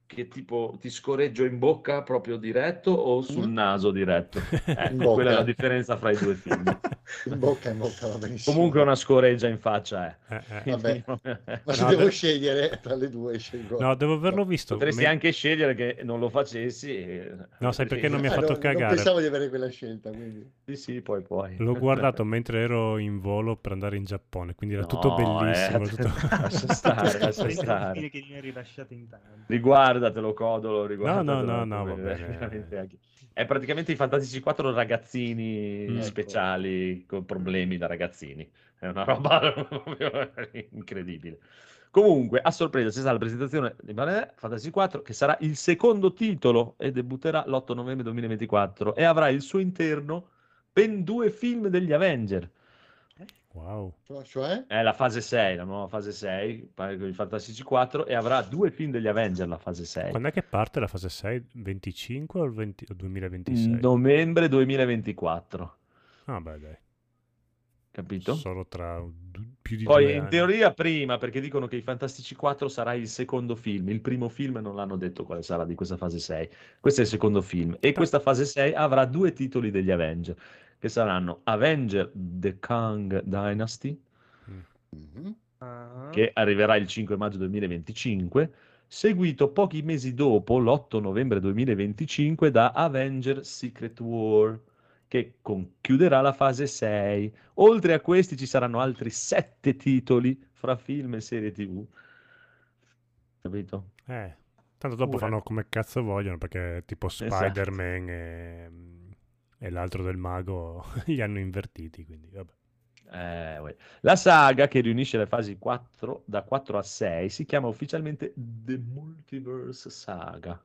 che tipo ti scorreggio in bocca proprio diretto o sul naso diretto? Ecco, quella è la differenza fra i due film. In bocca, in bocca va benissimo. Comunque una scoreggia in faccia è. Eh, eh. Vabbè. Ma se No, devo de- scegliere tra le due, scelgo. No, devo averlo visto. Potresti Me- anche scegliere che non lo facessi. e- No, sai perché non mi ha Ah, fatto non- cagare. Non pensavo di avere quella scelta, quindi. Sì, sì, poi puoi. L'ho guardato mentre ero in volo per andare in Giappone, quindi era tutto No, bellissimo. eh, tutto- lascia stare, lascia stare. incredibile che li hai rilasciati in tanti. Riguardatelo, Codolo, riguardatelo. no, no, come- va bene. veramente anche- È praticamente i Fantasy 4 ragazzini Mm. speciali con problemi da ragazzini. È una roba incredibile. Comunque, a sorpresa c'è stata la presentazione di Fantasy 4 che sarà il secondo titolo e debutterà l'8 novembre 2024 e avrà il suo interno ben due film degli Avenger. Wow. Cioè- Cioè? È la fase 6, la nuova fase 6, pare con i Fantasy 4 e avrà due film degli Avenger la fase 6. Quando è che parte la fase 6? 25 o il 20 o 2026? Novembre 2024, Ah, beh, dai. capito? Solo tra più di Poi due in anni. teoria prima, perché dicono che i Fantastici 4 sarà il secondo film, il primo film non l'hanno detto quale sarà di questa fase 6, questo è il secondo film e questa fase 6 avrà due titoli degli Avenger, che saranno Avenger The Kang Dynasty, Mhm. Ah. che arriverà il 5 maggio 2025, seguito pochi mesi dopo, l'8 novembre 2025, da Avenger Secret War, che conchiuderà la fase 6. Oltre a questi ci saranno altri sette titoli fra film e serie TV. Capito? Eh, tanto dopo Pure. fanno come cazzo vogliono perché tipo Esatto. Spider-Man e, e l'altro del mago li hanno invertiti, quindi vabbè. Eh, la saga che riunisce le fasi 4, da 4 a 6 si chiama ufficialmente The Multiverse Saga.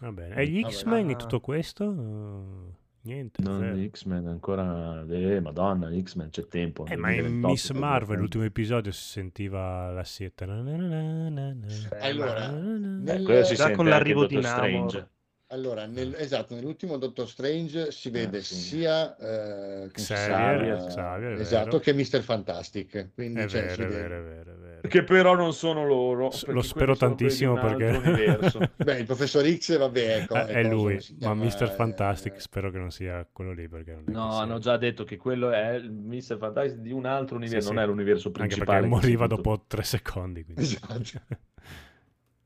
Va bene. E gli. X-Men e Ah. tutto questo? Uh, niente. Non zero. X-Men ancora, eh, madonna, X-Men c'è tempo. Eh, ma in 2028, Miss Marvel, poi- l'ultimo episodio, si sentiva la sieta. Allora, Eh, nel- Già sente con l'arrivo di Namor. Strange. Allora, nel- esatto, nell'ultimo Doctor Strange si vede sì. sia eh, Xavier? Xavier, è esatto, che Mr. Fantastic. Quindi, È cioè, vero, è vero, è vero, è vero. Che però non sono loro. S- perché lo spero tantissimo perché-. Beh, il professor X, vabbè, ecco, Eh, è cosa lui, si ma Mr. eh, Fantastic spero che non sia quello lì perché non è No, hanno già detto che quello è il Mr. Fantastic di un altro universo, Sì, non sì. è l'universo Anche principale. perché che si moriva dopo tre secondi. quindi. Esatto.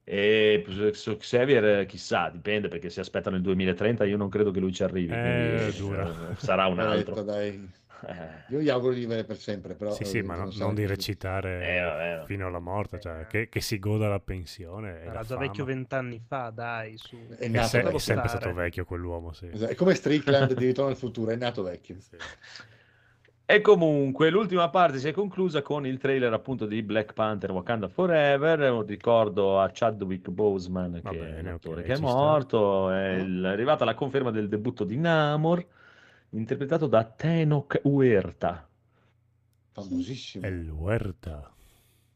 E su Xavier, eh, chissà, dipende perché se aspettano il 2030 io non credo che lui ci arrivi. Eh, quindi, dura. eh, sarà un altro. dai. Eh. Io gli auguro di vivere per sempre, però... Sì, sì, ma non non, di recitare Eh, vabbè. fino alla morte, cioè che, che si goda la pensione. Era la già fama. vecchio vent'anni fa, dai, su. È È, nato se- è sempre stare. stato vecchio quell'uomo, sì. Esatto, È come Strickland di Ritorno al futuro, è nato vecchio. Sì. E comunque l'ultima parte si è conclusa con il trailer appunto di Black Panther Wakanda Forever, un ricordo a Chadwick Boseman Va che è bene, un attore ok, che è ci sta. morto, è, è arrivata la conferma del debutto di Namor, interpretato da Tenok Huerta. Famosissimo. È il Huerta.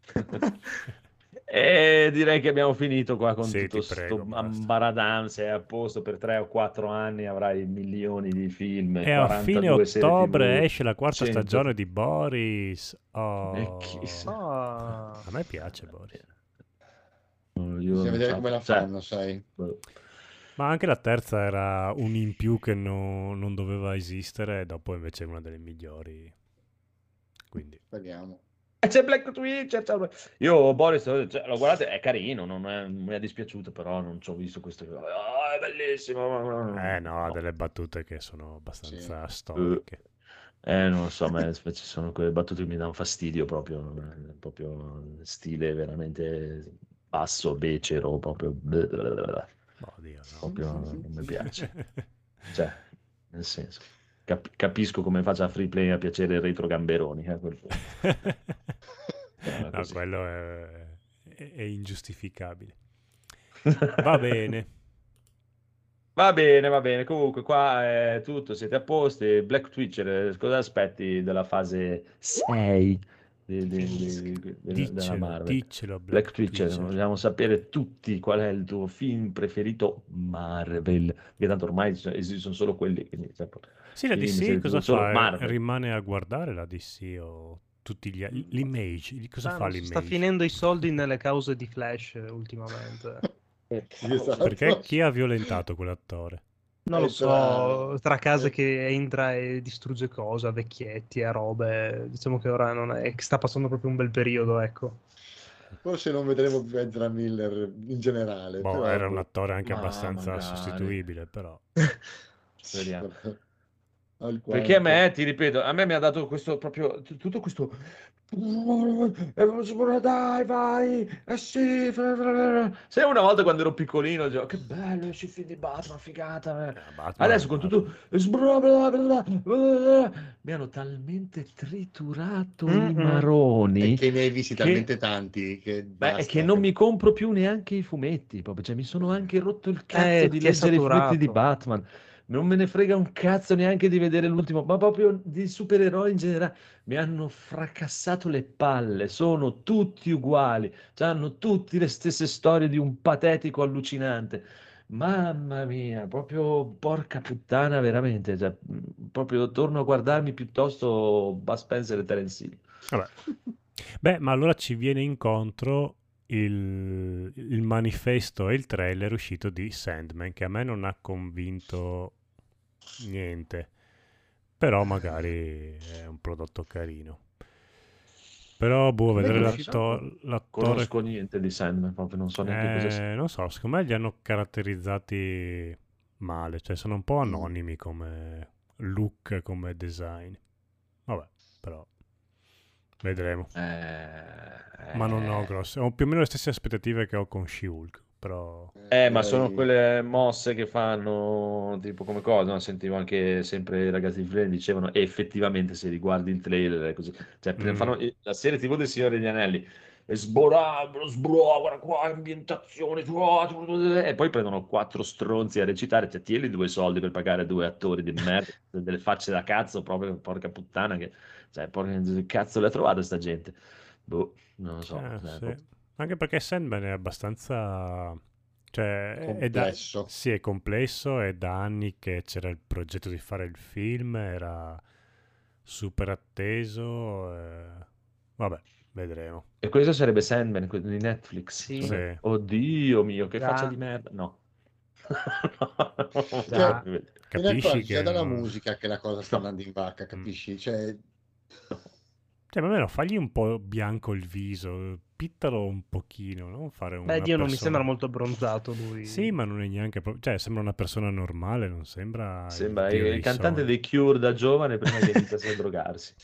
E direi che abbiamo finito qua con Sì, tutto prego, sto ambaradam, se è a posto per 3 o 4 anni avrai milioni di film, E a fine 42 serie ottobre TV, esce la quarta 100. stagione di Boris. Oh. E. Ah. A me piace Boris. Io Bisogna vedere so- come la cioè, fanno, sai. boh. Ma anche la terza era un in più che no- non doveva esistere, e dopo invece è una delle migliori. Quindi, Speriamo. C'è Black Twitch. c'è Black- Io Boris, cioè, lo guardate, è carino, non, è- non mi è dispiaciuto, però non ci ho visto questo. Ah, è bellissimo. eh no, ha delle battute che sono abbastanza Sì. storiche. Eh, non lo so, ma ci sono quelle battute che mi danno fastidio proprio, eh, proprio stile veramente basso, becero, proprio, Oddio, no. proprio non mi piace. Cioè, nel senso, cap- capisco come faccia a free play a piacere il retro gamberoni, eh, quel no, quello è, è- è ingiustificabile. Va bene. Va bene, va bene. Comunque, qua è tutto. Siete a posto. Black Twitcher, eh, cosa aspetti della fase 6 di- di- di- di- della Diccelo, Marvel. diccelo, Black Black Twitcher, Twitcher. vogliamo sapere tutti qual è il tuo film preferito Marvel, che tanto ormai esistono solo quelli. Quindi, cioè, Sì, la DC cosa fa? Marvel. Rimane a guardare la DC o tutti gli? L'image, cosa Ah, fa so, sta l'image? finendo i soldi nelle cause di Flash ultimamente. Esatto. Perché chi ha violentato quell'attore? Non lo so, tra- tra case eh. che entra e distrugge cose, a vecchietti, a robe. Diciamo che ora non è, che sta passando proprio un bel periodo, ecco. Forse non vedremo più Ezra Miller in generale. Boh, però- era un attore anche Ma abbastanza magari. sostituibile, però. Alquanto. Perché a me, ti ripeto, a me mi ha dato questo proprio tutto questo. Dai, vai, eh sì. Se una volta quando ero piccolino, dicevo, che bello, il film di Batman, figata. eh." Eh, Batman, Adesso con tutto. Mi hanno talmente triturato i Mm-mm. maroni. Perché ne hai visti che- talmente tanti che Beh, è basta. che non mi compro più neanche i fumetti, proprio. Cioè, mi sono anche rotto il cazzo Eh, di leggere i fumetti di. Batman. Non me ne frega un cazzo neanche di vedere l'ultimo, ma proprio di supereroi in generale. Mi hanno fracassato le palle, sono tutti uguali, cioè, hanno tutti le stesse storie di un patetico allucinante. Mamma mia, proprio porca puttana, veramente. Cioè, proprio torno a guardarmi piuttosto Bud Spencer e Terence Hill. Vabbè. Beh, ma allora ci viene incontro il, il manifesto e il trailer uscito di Sandman, che a me non ha convinto niente, però magari è un prodotto carino. Però, boh, vedere che è l'atto- uscito? l'attore... Conosco niente di Sandman, proprio non so neanche cosa. Eh, non so, secondo me li hanno caratterizzati male, cioè sono un po' Mm. anonimi come look, come design. Vabbè, però vedremo. Eh, Ma non ho grosse, ho più o meno le stesse aspettative che ho con She-Hulk, però Eh, ma sono quelle mosse che fanno tipo come cosa, no? Sentivo anche sempre i ragazzi di Flame dicevano effettivamente se riguardi il trailer così, cioè Mm. fanno la serie TV del Signore degli Anelli sborabro, sbro, guarda qua, ambientazione, e poi prendono quattro stronzi a recitare, cioè tieni due soldi per pagare due attori di merda, delle facce da cazzo, proprio porca puttana, che, cioè, porca, cazzo le ha trovate sta gente? Boh, non lo so. eh, sì. Anche perché Sandman è abbastanza... Cioè, è da... Complesso. Sì, è complesso, è da anni che c'era il progetto di fare il film, era super atteso, eh, vabbè, vedremo. E questo sarebbe Sandman quello di Netflix. Sì. Sì. Oddio mio, che Già. faccia di merda. No. Ne Capisci che... già dalla musica che la cosa sta andando in vacca, capisci? Cioè, Cioè, ma almeno fagli un po' bianco il viso, pittalo un pochino, non fare una Beh, Dio, non mi persona- sembra molto bronzato lui. Sì, ma non è neanche proprio... Cioè, sembra una persona normale, non sembra... Sembra il dei cantante dei Cure da giovane prima che iniziasse a drogarsi.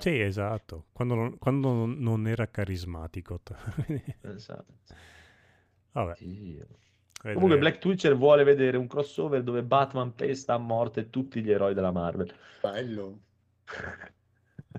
Sì, esatto. Quando non, quando non- era carismatico. Esatto. Vabbè, Dio. vedremo. Comunque Black Twitcher vuole vedere un crossover dove Batman pesta a morte tutti gli eroi della Marvel. bello.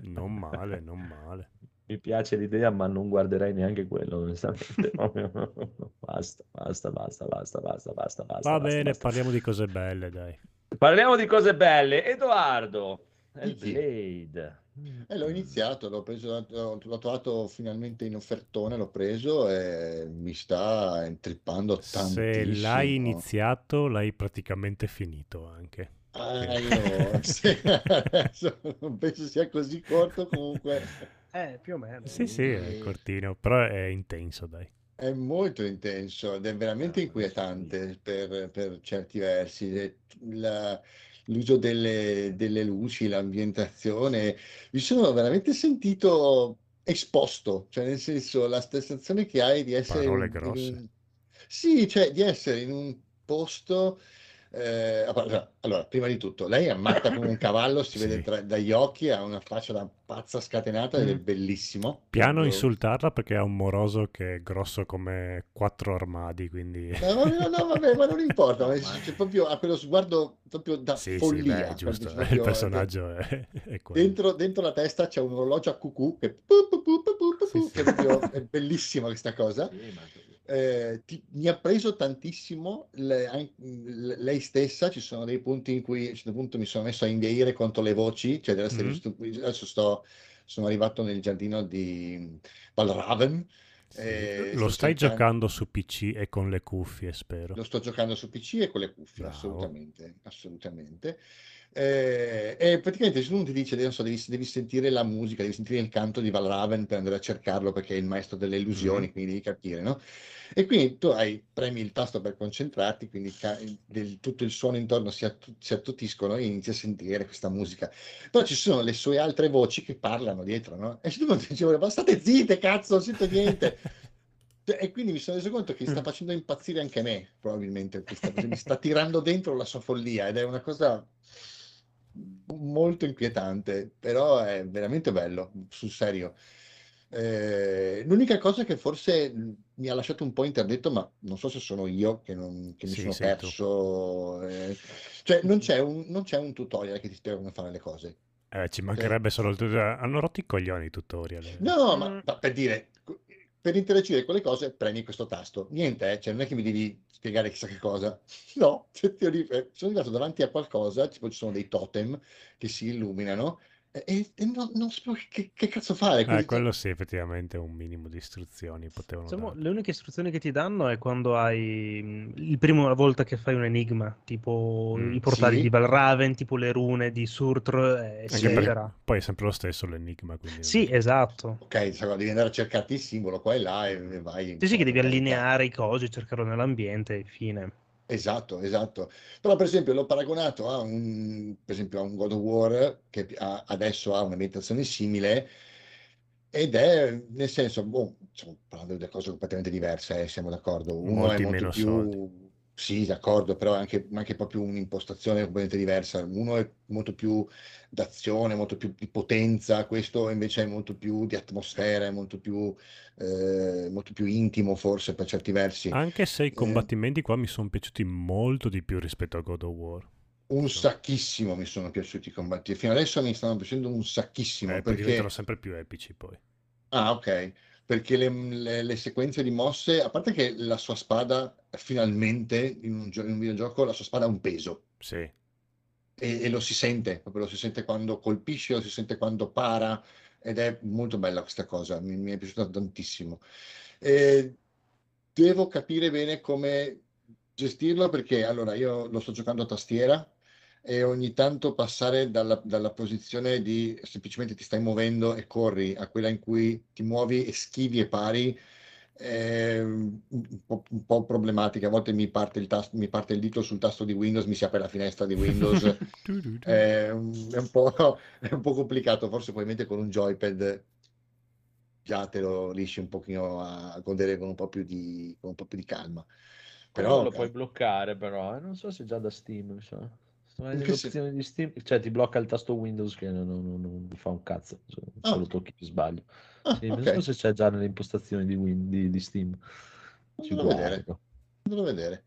Non male, non male. Mi piace l'idea, ma non guarderei neanche quello, onestamente. Basta, basta, basta, basta, basta, basta, basta. Va basta, bene, basta. parliamo di cose belle, dai. Parliamo di cose belle. Edoardo, Dici. Hellblade. E l'ho iniziato, l'ho preso, l'ho trovato finalmente in offertone, l'ho preso e mi sta intrippando Se tantissimo. l'hai iniziato, l'hai praticamente finito anche. Sì, adesso non penso sia così corto, comunque Eh, più o meno. Sì, sì, è cortino, però è intenso, dai. è molto intenso ed è veramente inquietante per, per certi versi. La- l'uso delle, delle luci, l'ambientazione, mi sono veramente sentito esposto, cioè nel senso la sensazione che hai di essere Parole in grosse. un- Sì, cioè di essere in un posto eh, allora, prima di tutto, lei è matta come un cavallo, si Sì. vede tra- dagli occhi, ha una faccia da pazza scatenata ed è Mm. bellissimo. Piano insultarla perché ha un moroso che è grosso come quattro armadi, quindi... No, no, no, vabbè, ma non importa, ma c'è proprio ha quello sguardo proprio da Sì, sì, follia. beh, è giusto, proprio- il personaggio è, è quello. Dentro, dentro la testa c'è un orologio a cucù che, pu, pu, pu, Sì, sì. che è, proprio- è bellissima questa cosa. Sì, ma- Eh, ti- mi ha preso tantissimo le- lei stessa. Ci sono dei punti in cui a un certo punto mi sono messo a inveire contro le voci, cioè Mhm. giusto- adesso sto, sono arrivato nel giardino di Balraven. Sì. eh, Lo stai cercando- giocando su PC e con le cuffie, spero. Lo sto giocando su PC e con le cuffie, Bravo. assolutamente, assolutamente. Eh, e praticamente se uno ti dice adesso devi, devi sentire la musica, devi sentire il canto di Valraven per andare a cercarlo perché è il maestro delle illusioni, Mhm. quindi devi capire, no? E quindi tu hai, premi il tasto per concentrarti, quindi ca- del- tutto il suono intorno si, attu- si attutiscono e inizi a sentire questa musica. Però ci sono le sue altre voci che parlano dietro, no? E se tu non ti dicevo, ma state zitte, cazzo, non sento niente. E quindi mi sono reso conto che sta Mm. facendo impazzire anche me, probabilmente. Mi sta tirando dentro la sua follia ed è una cosa molto inquietante, però è veramente bello, sul serio. Eh, l'unica cosa che forse mi ha lasciato un po' interdetto, ma non so se sono io che, non- che mi Sì, sono perso, eh, cioè non c'è un, non c'è un tutorial che ti spiega come fare le cose. Eh, ci mancherebbe solo il tutorial. Hanno rotto i coglioni i tutorial. eh. No, ma, Mm. ma per dire, per interagire con le cose premi questo tasto. Niente, eh, cioè non è che mi devi spiegare chissà che cosa. No, sono arrivato davanti a qualcosa, tipo ci sono dei totem che si illuminano e, e- non, non so che, che cazzo fare. Eh, quello sì, effettivamente un minimo di istruzioni potevano Diciamo, dare. le uniche istruzioni che ti danno è quando hai mh, il prima volta che fai un enigma, tipo Mm, i portali sì. di Valraven, tipo le rune di Surtr, eh, eccetera. poi è sempre lo stesso l'enigma. Quindi Sì, esatto. Ok, sai, devi andare a cercarti il simbolo qua e là e vai. Sì, sì, che devi allineare i cosi, cercarlo nell'ambiente e fine. Esatto, esatto. Però per esempio l'ho paragonato a un, per esempio, a un God of War che ha- adesso ha un'ambientazione simile ed è nel senso, boh, stiamo parlando di cose completamente diverse, eh, siamo d'accordo. Uno Molti è molto meno più, soldi. Sì, d'accordo, però è anche, anche proprio un'impostazione completamente diversa. Uno è molto più d'azione, molto più di potenza, questo invece è molto più di atmosfera, è molto più, eh, molto più intimo forse per certi versi. Anche se i Eh, combattimenti qua mi sono piaciuti molto di più rispetto a God of War. Un sacchissimo mi sono piaciuti i combattimenti. Fino adesso mi stanno piacendo un sacchissimo Eh, perché... diventano sempre più epici poi. Ah, ok. Perché le, le- le sequenze di mosse, a parte che la sua spada, finalmente, in un, in un videogioco, la sua spada ha un peso. Sì. E, e lo si sente, proprio lo si sente quando colpisce, lo si sente quando para, ed è molto bella questa cosa, mi, mi è piaciuta tantissimo. E devo capire bene come gestirlo perché allora io lo sto giocando a tastiera e ogni tanto passare dalla, dalla posizione di semplicemente ti stai muovendo e corri a quella in cui ti muovi e schivi e pari è un po', un po' problematica. A volte mi parte, il tasto, mi parte il dito sul tasto di Windows, mi si apre la finestra di Windows. È, un, è un po', è un po' complicato, forse probabilmente con un joypad già te lo riesci un pochino a godere con un po' più di, con un po' più di calma. Però lo puoi bloccare, però, eh, non so se già da Steam, mi sen- opzioni di Steam, cioè ti blocca il tasto Windows che non, non- non- non fa un cazzo, cioè, Ah. se lo tocchi ti sbaglio. Ah, Sì, non ok. so se c'è già nelle impostazioni di, Win- di, di Steam. Ci Andrò vedere. Andrò a vedere.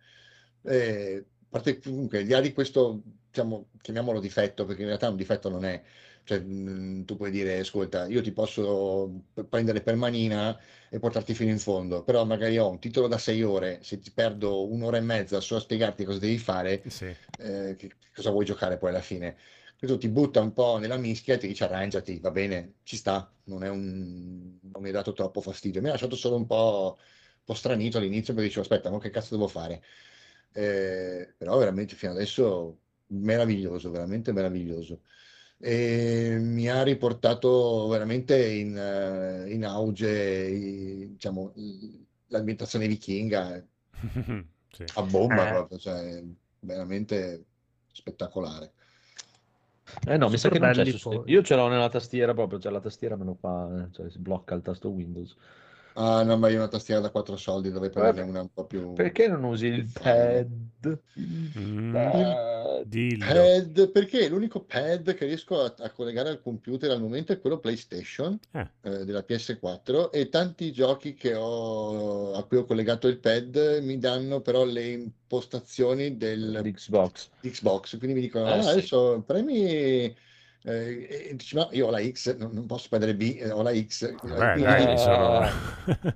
Eh, parte comunque, al di là di questo, diciamo, chiamiamolo difetto, perché in realtà un difetto non è. Cioè, tu puoi dire, ascolta, io ti posso prendere per manina e portarti fino in fondo, però magari ho un titolo da sei ore, se ti perdo un'ora e mezza solo a spiegarti cosa devi fare, Sì. eh, che, cosa vuoi giocare poi alla fine? Questo ti butta un po' nella mischia e ti dice arrangiati, va bene, ci sta, non è un... non mi ha dato troppo fastidio, mi ha lasciato solo un po', un po' stranito all'inizio perché dicevo aspetta, ma che cazzo devo fare? Eh, però veramente fino adesso meraviglioso, veramente meraviglioso. E mi ha riportato veramente in, eh, in auge, diciamo, l'ambientazione vichinga eh, Sì. a bomba Eh. proprio, cioè veramente spettacolare. Eh no, mi sa che non c'è belli su Steam. poi. Io ce l'ho nella tastiera proprio, cioè la tastiera me lo fa, eh, cioè si blocca il tasto Windows. Ah, no, ma io ho una tastiera da 4 soldi, dovrei prenderne una un po' più... Perché non usi il pad? Il Mm. pad. Dillo. Pad, perché l'unico pad che riesco a, a collegare al computer al momento è quello PlayStation Eh, eh, della PS4 e tanti giochi che ho, a cui ho collegato il pad mi danno però le impostazioni del, Xbox. Xbox, quindi mi dicono Eh, "Ah, sì. adesso premi... eh, e dici, no, io ho la X, non, non posso prendere B, eh, ho la X. eh, vabbè, quindi- dai, Eh, sono...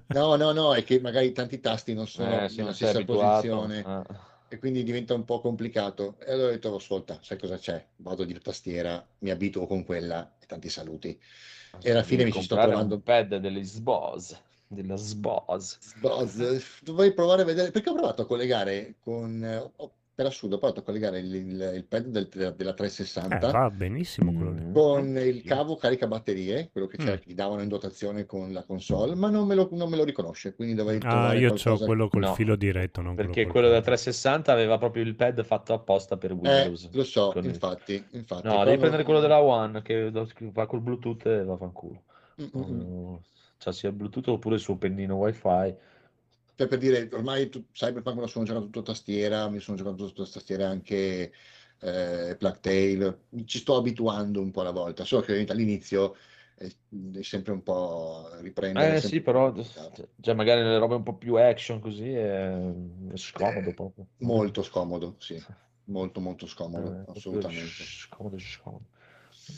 No, no, no, è che magari tanti tasti non sono Eh, nella stessa abituato. posizione. Eh. e quindi diventa un po' complicato. E allora ho detto, ascolta, sai cosa c'è? Vado di tastiera, mi abituo con quella e tanti saluti. E alla fine mi ci sto provando un pad delle SBOS della SBOS. SBOS. Dovrei provare a vedere perché ho provato a collegare con per assurdo ho provato a collegare il, il, il pad del, della 360 eh, va benissimo quello lì. Mm. con il cavo carica batterie quello che, mm. che davano in dotazione con la console ma non me lo, non me lo riconosce quindi dovrei ah io ho quello col no, filo diretto non perché quello, quello della 360 aveva proprio il pad fatto apposta per Windows eh, lo so infatti, infatti no devi prendere quello della One che va col Bluetooth e va fanculo mm-hmm. cioè sia il Bluetooth oppure il suo pennino wifi cioè per dire, ormai tu, Cyberpunk me lo sono giocato tutto tastiera, mi sono giocato tutto tastiera anche eh, Plague ci sto abituando un po' alla volta, solo che all'inizio è, è sempre un po' riprendere. Eh sì, però cioè, magari nelle robe un po' più action così è, è scomodo eh, proprio. Molto scomodo, sì, molto molto scomodo, eh, assolutamente. Scomodo, scomodo.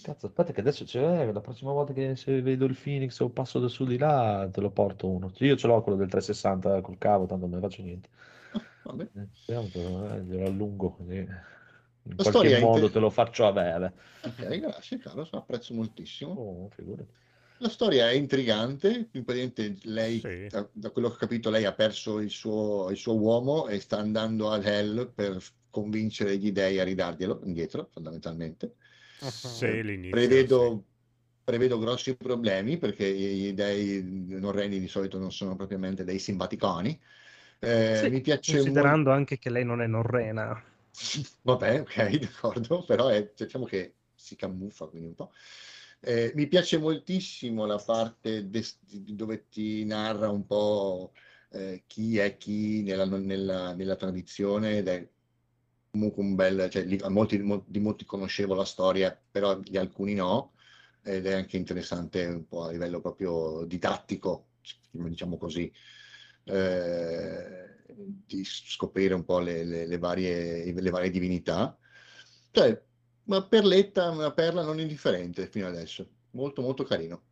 Cazzo, aspetta che adesso c'è, la prossima volta che se vedo il Phoenix o passo da su di là te lo porto uno. Io ce l'ho quello del 360 col cavo, tanto non ne faccio niente. Vabbè. Eh, speriamo che eh, glielo allungo così. In La qualche storia è modo inter- te lo faccio avere. Ok, grazie Carlos, apprezzo moltissimo. Oh. La storia è intrigante, praticamente lei, Sì. da, da quello che ho capito, lei ha perso il suo, il suo uomo e sta andando ad Hell per convincere gli dei a ridarglielo indietro, fondamentalmente. Sì, l'inizio, Prevedo, prevedo grossi problemi perché gli dei norreni di solito non sono propriamente dei simpaticoni. Eh, Sì, mi piace molto. considerando anche che lei non è norrena. Vabbè, ok, d'accordo, però è, diciamo che si camuffa quindi un po'. Eh, mi piace moltissimo la parte des- dove ti narra un po' eh, chi è chi nella, nella- nella tradizione ed è comunque un bel, cioè a molti, mo- di molti conoscevo la storia, però di alcuni no, ed è anche interessante un po' a livello proprio didattico, diciamo così, eh, di scoprire un po' le, le- le varie, le varie divinità. Cioè, una perletta, una perla non indifferente fino adesso, molto molto carino.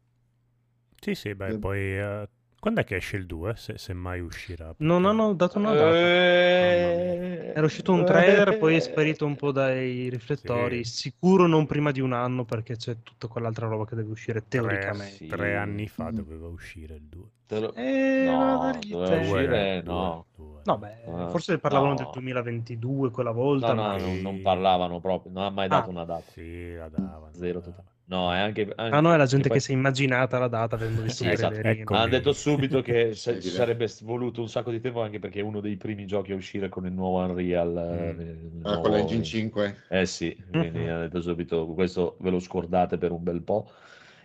Sì, sì, beh, Eh. poi... eh, quando è che esce il 2? Se, se mai uscirà. Non perché- hanno dato una data. Eh, Era uscito un trailer, poi è sparito un po' dai riflettori. Sì. Sicuro non prima di un anno, perché c'è tutta quell'altra roba che deve uscire Tre, teoricamente. sì. tre anni fa doveva uscire il 2. Te lo- Eh, No, doveva uscire, no. No, beh, Eh, forse parlavano no. del 2022 quella volta, No, no, ma... non, non parlavano proprio, non ha mai dato Ah. una data. Sì, la davano. Zero totale. No, è anche, anche Ah no, è la gente poi- che si è immaginata la data avendo visto Sì, esatto. Ecco. Hanno detto subito che se- ci sarebbe voluto un sacco di tempo anche perché è uno dei primi giochi a uscire con il nuovo Unreal. eh, Mm. il Ah, nuovo- con l'Engine 5. Eh sì, quindi Mhm. hanno detto subito questo ve lo scordate per un bel po'.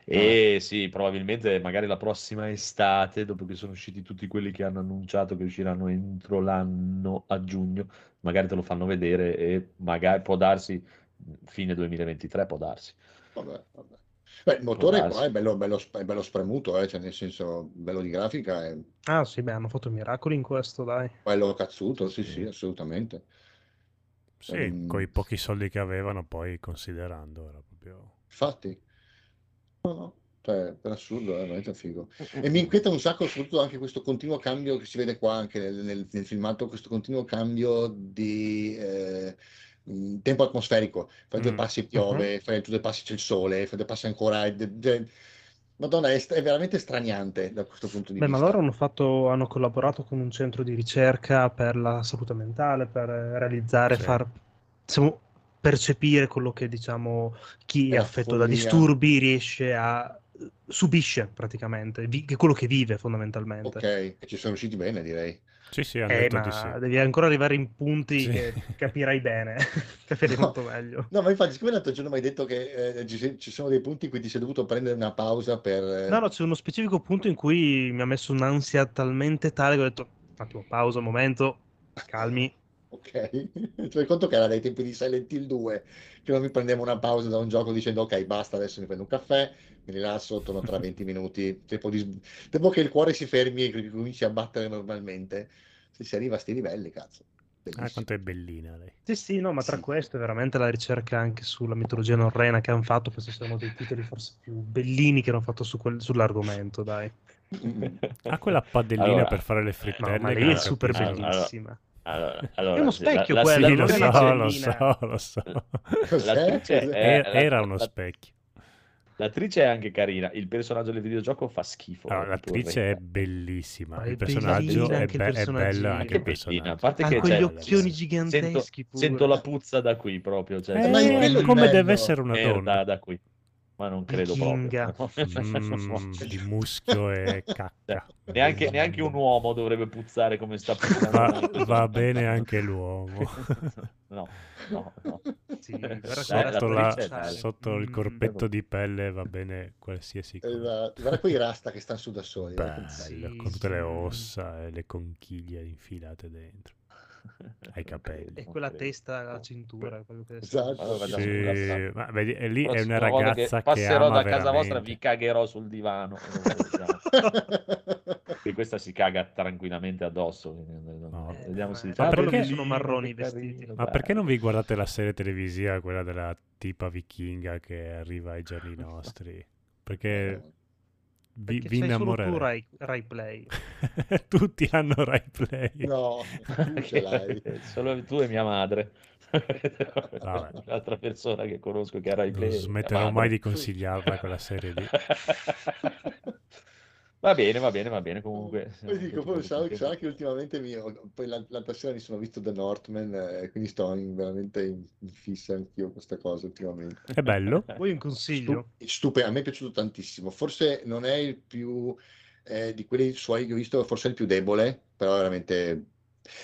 E sì, probabilmente magari la prossima estate, dopo che sono usciti tutti quelli che hanno annunciato che usciranno entro l'anno a giugno, magari te lo fanno vedere e magari può darsi fine 2023, può darsi. Vabbè, vabbè. Beh, il motore qua è bello, bello, è bello spremuto, eh, cioè nel senso, bello di grafica, è Ah sì, beh, hanno fatto miracoli in questo, dai. bello cazzuto, sì, Sì. sì, assolutamente. Sì, Ehm, con i pochi soldi che avevano, poi considerando, era proprio... Infatti, no, no, cioè, per assurdo, è veramente figo. E mi inquieta un sacco, soprattutto anche questo continuo cambio che si vede qua anche nel, nel- nel filmato, questo continuo cambio di eh, mh, tempo atmosferico. Fai due Mm. passi piove, fai due passi c'è il sole, fai due passi ancora. è- è- Madonna, è, è veramente straniante da questo punto di Beh, ma vista. loro hanno fatto, hanno collaborato con un centro di ricerca per la salute mentale, per eh, realizzare, Sì. far diciamo, percepire quello che diciamo chi È è affetto da disturbi riesce a subisce praticamente, vi- quello che vive fondamentalmente. Ok, e ci sono riusciti bene, direi. Sì, sì, Eh, detto ma di sì. devi ancora arrivare in punti Sì. che capirai bene, capirai No. molto meglio. No, ma infatti, siccome l'altro giorno mi hai detto che eh, ci, ci sono dei punti in cui ti sei dovuto prendere una pausa per... eh, No, no, c'è uno specifico punto in cui mi ha messo un'ansia talmente tale che ho detto, un attimo, pausa, un momento, calmi. Ok, ti fai conto che era dai tempi di Silent Hill 2 che non mi prendevo una pausa da un gioco dicendo ok, basta, adesso mi prendo un caffè, mi rilasso, torno tra 20 minuti, tempo, di- tempo che il cuore si fermi e che cominci a battere normalmente. Se si arriva a sti livelli, cazzo. Ah, Bellissimo. quanto è bellina lei. Sì, sì, no, ma tra Sì. questo è veramente la ricerca anche sulla mitologia norrena che hanno fatto, questi sono dei titoli forse più bellini che hanno fatto su quel- sull'argomento, dai. Mm. Ha quella padellina Allora, per fare le No, frittelle. ma che lei è super capisco. Allora, bellissima. Allora, allora, È uno sì, la- specchio la- quello, Sì, non lo so, lo so, lo so. È- Era, era uno la- specchio. L'attrice è anche carina, il personaggio del videogioco fa schifo. Allora, l'attrice è bellissima, Ma il è personaggio bellina è, be- è bello anche Che il bellina, a personaggio. parte Ha che quegli c'è- occhioni Sento, giganteschi pure. sento la puzza da qui proprio, cioè, Eh, come bello. deve essere una merda donna. da qui. Ma non credo Vichinga. proprio. Mm, di muschio e cacca. Cioè, neanche, neanche un uomo dovrebbe puzzare come sta puzzando. Va, va bene anche l'uomo. No, no, no. Sì, Sotto, la- sotto il Mm, corpetto di pelle va bene qualsiasi cosa. Esatto. Guarda quei rasta che stanno su da soli. Bello, Sì, con tutte le sì. ossa e le conchiglie infilate dentro. Ai capelli. E quella testa alla cintura. quello che Esatto. Allora, sì, ma vedi, e lì è una ragazza che, passerò ama da casa vostra veramente. vi cagherò sul divano e questa si caga tranquillamente addosso No. vediamo se Eh, dice, "Ah, perché- sono marroni i che vestiti." Ma dai." perché non vi guardate la serie televisiva, quella della tipa vichinga che arriva ai giorni nostri? Perché vi, vi innamorerete. Rai, Rai Play. Tutti hanno Rai Play. No, tu ce l'hai. solo tu e mia madre Vabbè. l'altra persona che conosco che era i Non play smetterò mai di consigliarla quella serie lì. Va bene va bene va bene comunque Poi dico, poi sarà, sarà che ultimamente mi, poi l'al- l'altra sera mi sono visto The Northman, eh, quindi sto in- veramente in, in fissa anch'io con questa cosa ultimamente. È bello? Vuoi un consiglio? Stu- stupe- a me è piaciuto tantissimo. Forse non è il più eh, di quelli suoi che ho visto, forse è il più debole, però veramente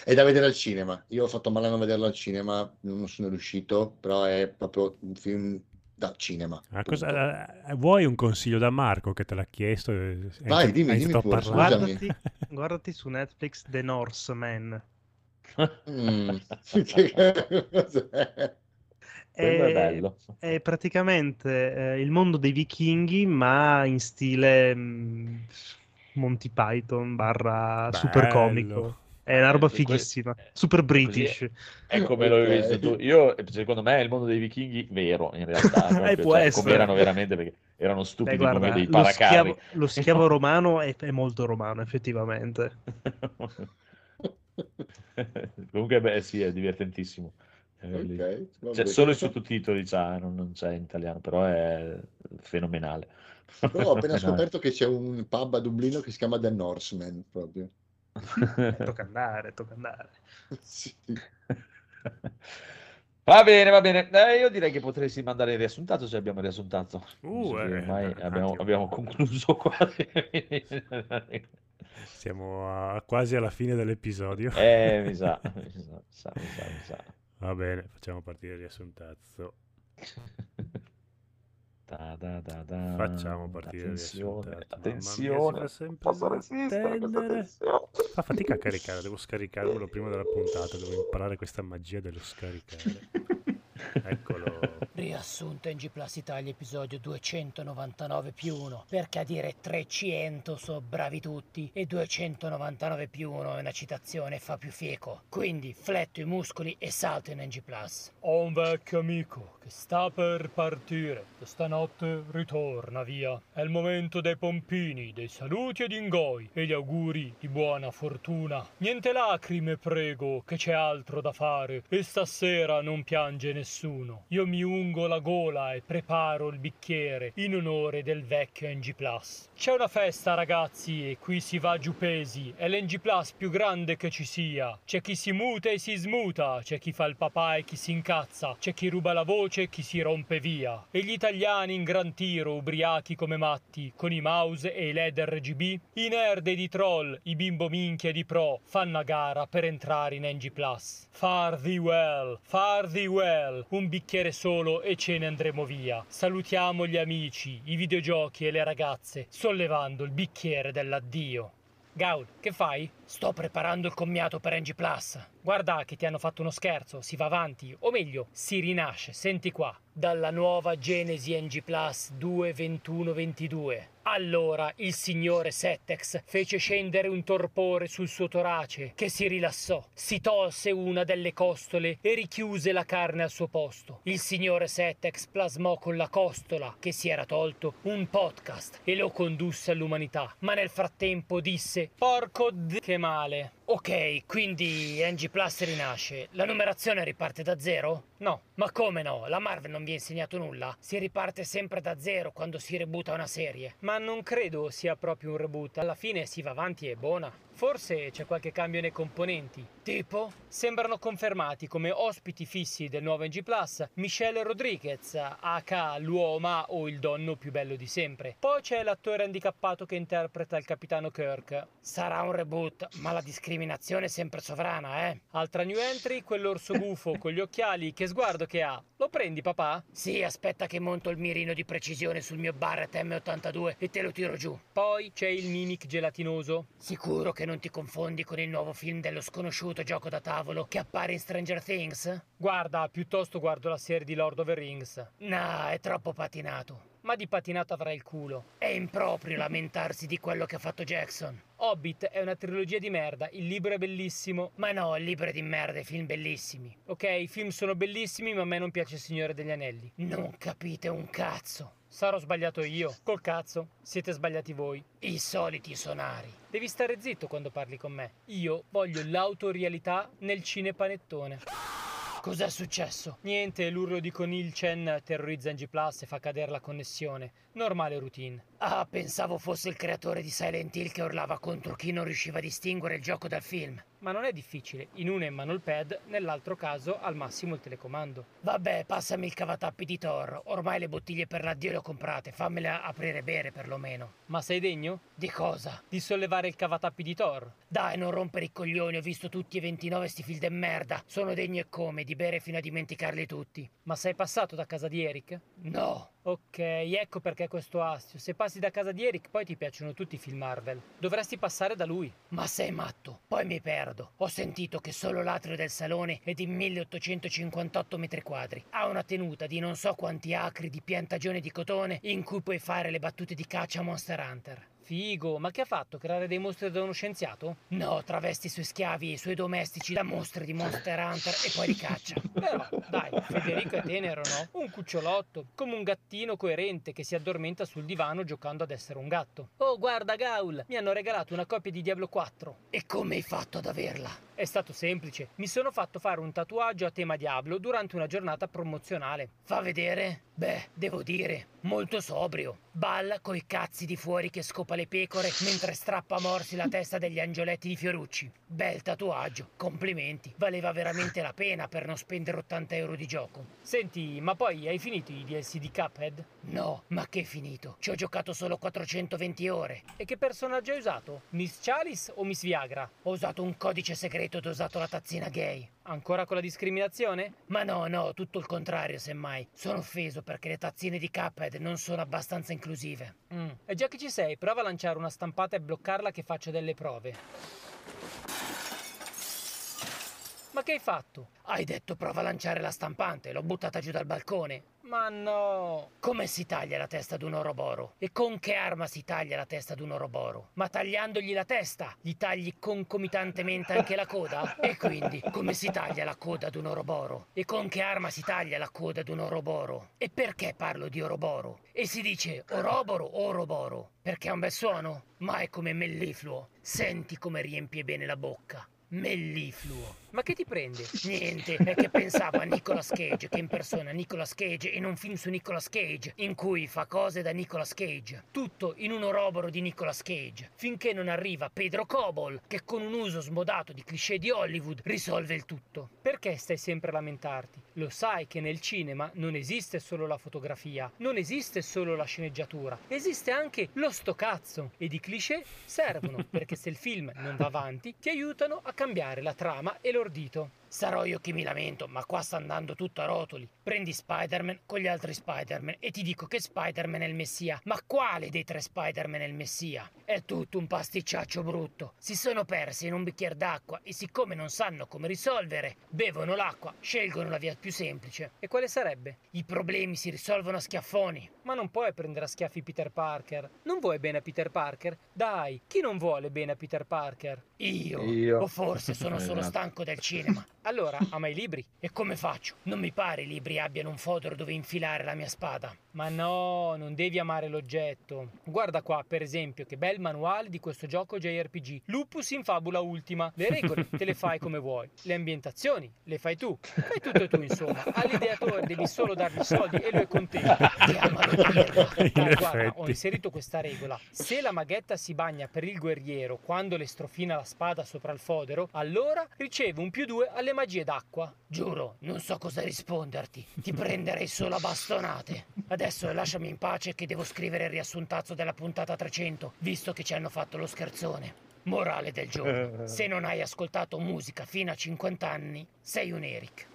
è da vedere al cinema. Io ho fatto male a non vederlo al cinema, non sono riuscito, però è proprio un film da cinema. Ah, cosa- eh, vuoi un consiglio da Marco che te l'ha chiesto? e hai Vai, dimmi, hai dimmi pure. Guardati, guardati su Netflix The Norseman. Mm. È È, bello è praticamente eh, il mondo dei vichinghi, ma in stile mm, Monty Python barra super comico. È una roba que- fighissima, super così è- british. è come lo hai visto tu io secondo me è il mondo dei vichinghi vero in realtà Eh, proprio, può cioè, essere. come erano veramente perché erano Beh, stupidi guarda, come dei lo paracarri schiavo, lo schiavo romano è, è molto romano, effettivamente. comunque beh sì è divertentissimo È bellissimo. Ok, va C'è bene. solo i sottotitoli c'ha, non, non c'è in italiano, però è fenomenale. Però ho appena Fenomenale. scoperto che c'è un pub a Dublino che si chiama The Norseman proprio. Eh, tocca andare, tocca andare. Sì. Va bene, va bene. Eh, io direi che potresti mandare il riassuntato se abbiamo riassuntato. Uh, eh, ormai un abbiamo, abbiamo concluso quasi. Siamo a- quasi alla fine dell'episodio. eh, mi sa, mi sa, mi sa, mi sa, mi sa. Va bene, facciamo partire il riassuntazzo. Da, da, da. Facciamo partire Attenzione, attenzione. Mia, sempre Posso resistere. Fa fatica a caricare, devo scaricarmelo prima della puntata, devo imparare questa magia dello scaricare. Eccolo. Riassunto NG Plus Italia episodio 299 più 1 perché a dire 300 so bravi tutti e 299 più 1 è una citazione fa più fieco. Quindi fletto i muscoli e salto in NG Plus. Ho un vecchio amico che sta per partire. Stanotte ritorna via. È il momento dei pompini dei saluti ed ingoi e gli auguri di buona fortuna. Niente lacrime prego che c'è altro da fare. E stasera non piange nessuno io mi ungo la gola e preparo il bicchiere in onore del vecchio NG Plus. C'è una festa ragazzi e qui si va giù pesi, è l'NG Plus più grande che ci sia. C'è chi si muta e si smuta, c'è chi fa il papà e chi si incazza, c'è chi ruba la voce e chi si rompe via. E gli italiani in gran tiro, ubriachi come matti, con i mouse e i LED RGB, i nerd ed i troll, i bimbo minchia di pro, fanno a gara per entrare in NG Plus. Far thee well, far thee well, un bicchiere solo e ce ne andremo via. Salutiamo gli amici, i videogiochi e le ragazze, sollevando il bicchiere dell'addio. Gaul, che fai? Sto preparando il commiato per NG Plus. Guarda che ti hanno fatto uno scherzo, si va avanti, o meglio, si rinasce, senti qua. Dalla nuova Genesi NG Plus 2.21.22. Allora il signore Settex fece scendere un torpore sul suo torace, che si rilassò, si tolse una delle costole e richiuse la carne al suo posto. Il signore Settex plasmò con la costola, che si era tolto, un podcast e lo condusse all'umanità. Ma nel frattempo disse: Porco d che male. Ok, quindi NG Plus rinasce. La numerazione riparte da zero? No. Ma come no? La Marvel non vi ha insegnato nulla? Si riparte sempre da zero quando si rebuta una serie. Ma non credo sia proprio un reboot. Alla fine si va avanti e buona. Forse c'è qualche cambio nei componenti. Tipo? Sembrano confermati come ospiti fissi del nuovo NG Plus Michelle Rodriguez, aka l'uomo o il donno più bello di sempre. Poi c'è l'attore handicappato che interpreta il capitano Kirk. Sarà un reboot, ma la discriminazione è sempre sovrana, eh? Altra new entry, quell'orso gufo con gli occhiali, che sguardo che ha. Lo prendi, papà? Sì, aspetta che monto il mirino di precisione sul mio Barrett M82 e te lo tiro giù. Poi c'è il mimic gelatinoso. Sicuro che non ti confondi con il nuovo film dello sconosciuto gioco da tavolo che appare in Stranger Things? Guarda, piuttosto guardo la serie di Lord of the Rings. No, è troppo patinato. Ma di patinato avrà il culo. È improprio lamentarsi di quello che ha fatto Jackson. Hobbit è una trilogia di merda, il libro è bellissimo. Ma no, il libro è di merda, i film bellissimi. Ok, i film sono bellissimi, ma a me non piace il Signore degli Anelli. Non capite un cazzo. Sarò sbagliato io. Col cazzo, siete sbagliati voi. I soliti sonari. Devi stare zitto quando parli con me. Io voglio l'autorialità nel cinepanettone. Cos'è successo? Niente, l'urlo di Conil Chen terrorizza NG Plus e fa cadere la connessione. Normale routine. Ah, pensavo fosse il creatore di Silent Hill che urlava contro chi non riusciva a distinguere il gioco dal film. Ma non è difficile, in uno è in mano il pad, nell'altro caso al massimo il telecomando. Vabbè, passami il cavatappi di Thor. Ormai le bottiglie per l'addio le ho comprate, fammele aprire e bere perlomeno. Ma sei degno? Di cosa? Di sollevare il cavatappi di Thor. Dai, non rompere i coglioni, ho visto tutti e 29 sti film de merda. Sono degno e come, di bere fino a dimenticarli tutti. Ma sei passato da casa di Eric? No. Ok, ecco perché questo astio. Se passi da casa di Eric, poi ti piacciono tutti i film Marvel. Dovresti passare da lui. Ma sei matto, poi mi perdo. Ho sentito che solo l'atrio del salone è di 1858 metri quadri. Ha una tenuta di non so quanti acri di piantagione di cotone in cui puoi fare le battute di caccia a Monster Hunter. Figo, ma che ha fatto? Creare dei mostri da uno scienziato? No, travesti i suoi schiavi e i suoi domestici da mostri di Monster Hunter e poi li caccia. Però, dai, Federico è tenero, no? Un cucciolotto, come un gattino coerente che si addormenta sul divano giocando ad essere un gatto. Oh, guarda, Gaul, mi hanno regalato una copia di Diablo 4. E come hai fatto ad averla? È stato semplice. Mi sono fatto fare un tatuaggio a tema Diablo durante una giornata promozionale. Fa vedere? Beh, devo dire, molto sobrio. Balla coi cazzi di fuori che scopa le pecore mentre strappa a morsi la testa degli angioletti di Fiorucci. Bel tatuaggio, complimenti. Valeva veramente la pena per non spendere 80 euro di gioco. Senti, ma poi hai finito i DLC di Cuphead? No, ma che finito? Ci ho giocato solo 420 ore. E che personaggio hai usato? Miss Chalice o Miss Viagra? Ho usato un codice segreto ed ho usato la tazzina gay. Ancora con la discriminazione? Ma no, no, tutto il contrario, semmai. Sono offeso perché le tazzine di Cuphead non sono abbastanza inclusive. Mm. E già che ci sei, prova a lanciare una stampata e bloccarla che faccio delle prove. Ma che hai fatto? Hai detto prova a lanciare la stampante, l'ho buttata giù dal balcone. Ma no! Come si taglia la testa ad un oroboro? E con che arma si taglia la testa ad un oroboro? Ma tagliandogli la testa, gli tagli concomitantemente anche la coda? E quindi, come si taglia la coda ad un oroboro? E con che arma si taglia la coda ad un oroboro? E perché parlo di oroboro? E si dice oroboro o oroboro? Perché ha un bel suono? Ma è come mellifluo. Senti come riempie bene la bocca. Mellifluo. Ma che ti prende? Niente, è che pensavo a Nicolas Cage che impersona Nicolas Cage in un film su Nicolas Cage, in cui fa cose da Nicolas Cage. Tutto in un oroboro di Nicolas Cage. Finché non arriva Pedro Cobol, che con un uso smodato di cliché di Hollywood risolve il tutto. Perché stai sempre a lamentarti? Lo sai che nel cinema non esiste solo la fotografia, non esiste solo la sceneggiatura, esiste anche lo sto cazzo. Ed i cliché servono, perché se il film non va avanti, ti aiutano a cambiare la trama e l'ordito. Sarò io che mi lamento, ma qua sta andando tutto a rotoli. Prendi Spider-Man con gli altri Spider-Man e ti dico che Spider-Man è il messia. Ma quale dei tre Spider-Man è il messia? È tutto un pasticciaccio brutto. Si sono persi in un bicchiere d'acqua e siccome non sanno come risolvere, bevono l'acqua, scelgono la via più semplice. E quale sarebbe? I problemi si risolvono a schiaffoni. Ma non puoi prendere a schiaffi Peter Parker. Non vuoi bene a Peter Parker? Dai, chi non vuole bene a Peter Parker? Io. Io. O forse sono solo stanco del cinema. Allora, ama i libri? E come faccio? Non mi pare i libri abbiano un fodero dove infilare la mia spada. Ma no, non devi amare l'oggetto. Guarda qua, per esempio, che bel manuale di questo gioco JRPG. Lupus in fabula ultima. Le regole te le fai come vuoi. Le ambientazioni le fai tu. Fai tutto tu, insomma. All'ideatore devi solo dargli soldi e lui è contento. Ti amano In Ma guarda, ho inserito questa regola. Se la maghetta si bagna per il guerriero quando le strofina la spada sopra il fodero, allora riceve un più due alle magie d'acqua. Giuro, non so cosa risponderti. Ti prenderei solo a bastonate. Adesso lasciami in pace che devo scrivere il riassuntazzo della puntata 300, visto che ci hanno fatto lo scherzone. Morale del giorno. Se non hai ascoltato musica fino a 50 anni, sei un Eric.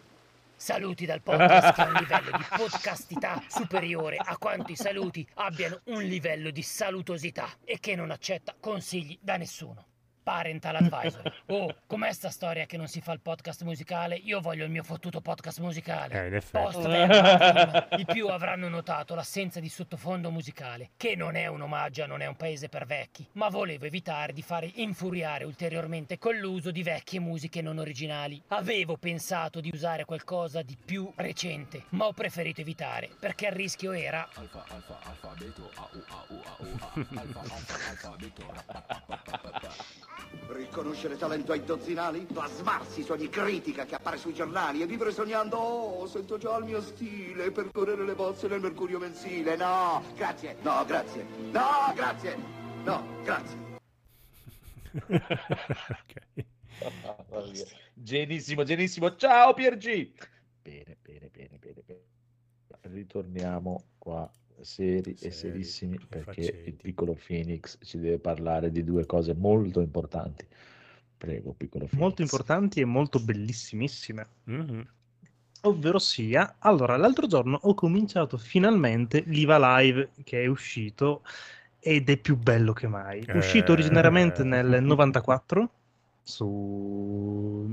Saluti dal podcast che ha un livello di podcastità superiore a quanto i saluti abbiano un livello di salutosità e che non accetta consigli da nessuno. Parental Advisory. Oh, com'è sta storia che non si fa il podcast musicale? Io voglio il mio fottuto podcast musicale. Eh, in effetti. Post verba, I più avranno notato l'assenza di sottofondo musicale, che non è un omaggio a non è un paese per vecchi, ma volevo evitare di fare infuriare ulteriormente con l'uso di vecchie musiche non originali. Avevo pensato di usare qualcosa di più recente, ma ho preferito evitare, perché il rischio era Alfa, alfa, alfabeto, a, u, a, u, a, u, a. Alfa, alfa, alfabeto, ra, pa, pa, pa, pa, pa. Riconoscere talento ai dozzinali, plasmarsi su ogni critica che appare sui giornali e vivere sognando, oh, sento già il mio stile, percorrere le bozze nel mercurio mensile. No, grazie, no, grazie, no, grazie, no, grazie. Ok. Genissimo, genissimo. Ciao Piergi. Bene, bene, bene, bene, bene. Ritorniamo qua seri e Seri, serissimi perché il facetti. piccolo Phoenix ci deve parlare di due cose molto importanti. Prego, piccolo Phoenix. Molto importanti e molto bellissimissime. Mhm. Ovvero sia, allora, l'altro giorno ho cominciato finalmente l'IVA Live che è uscito ed è più bello che mai. È uscito Eh. originariamente nel 94 su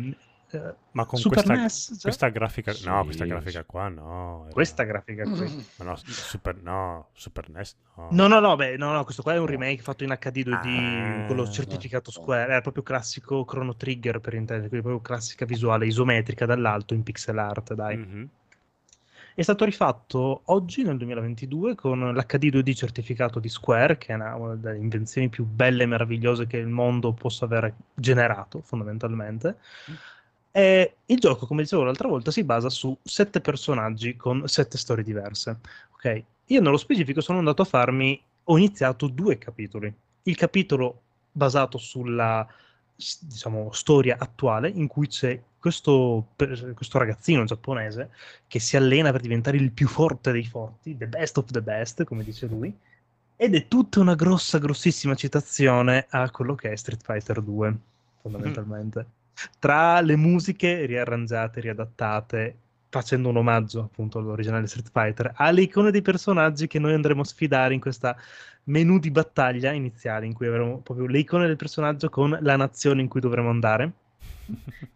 eh, Ma con Super questa, NES, questa grafica, no, Sì, questa sì. grafica qua no. era- questa grafica qui. Ma no, Super, no, Super NES no. No, no, no, beh, no, no, questo qua è un remake fatto in HD 2D Ah. con lo certificato Square, era proprio classico Chrono Trigger per intendere, quindi proprio classica visuale isometrica dall'alto in pixel art, dai. Mhm. È stato rifatto oggi nel 2022 con l'HD 2D certificato di Square, che è una, una delle invenzioni più belle e meravigliose che il mondo possa aver generato, fondamentalmente. E il gioco, come dicevo l'altra volta, si basa su sette personaggi con sette storie diverse. Ok? Io nello specifico sono andato a farmi, ho iniziato due capitoli. Il capitolo basato sulla diciamo, storia attuale in cui c'è questo, questo ragazzino giapponese che si allena per diventare il più forte dei forti, the best of the best, come dice lui, ed è tutta una grossa, grossissima citazione a quello che è Street Fighter 2, fondamentalmente. Tra le musiche riarrangiate, riadattate, facendo un omaggio appunto all'originale Street Fighter, alle icone dei personaggi che noi andremo a sfidare in questa menu di battaglia iniziale, in cui avremo proprio le icone del personaggio con la nazione in cui dovremo andare.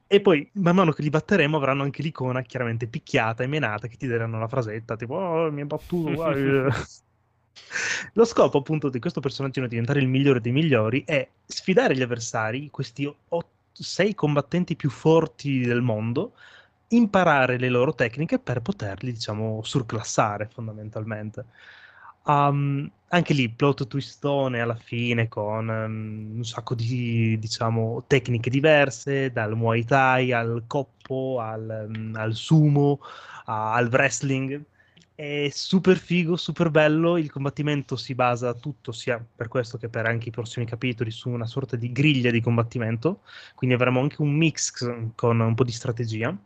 E poi, man mano che li batteremo, avranno anche l'icona chiaramente picchiata e menata che ti daranno la frasetta, tipo, oh, mi hai battuto, guarda." Lo scopo appunto di questo personaggino diventare il migliore dei migliori è sfidare gli avversari, questi sei combattenti più forti del mondo, imparare le loro tecniche per poterli, diciamo, surclassare fondamentalmente. Um, anche lì, plot twistone alla fine con um, un sacco di, diciamo, tecniche diverse, dal Muay Thai al coppo, al, um, al sumo, a- al wrestling. È super figo, super bello. Il combattimento si basa tutto, sia per questo che per anche i prossimi capitoli, su una sorta di griglia di combattimento. Quindi avremo anche un mix con un po' di strategia.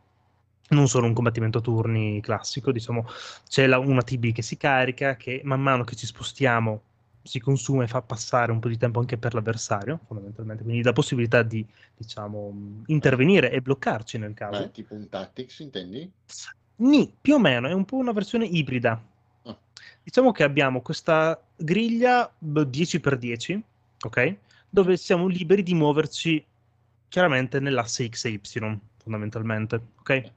Non solo un combattimento a turni classico, diciamo, c'è la- una TB che si carica, che man mano che ci spostiamo si consuma e fa passare un po' di tempo anche per l'avversario, fondamentalmente. Quindi la possibilità di, diciamo, intervenire e bloccarci nel caso. è tipo un tactics, intendi? Nì, più o meno, è un po' una versione ibrida. Ah. Diciamo che abbiamo questa griglia beh, 10x10, ok? Dove siamo liberi di muoverci chiaramente nell'asse X e Y, fondamentalmente, ok?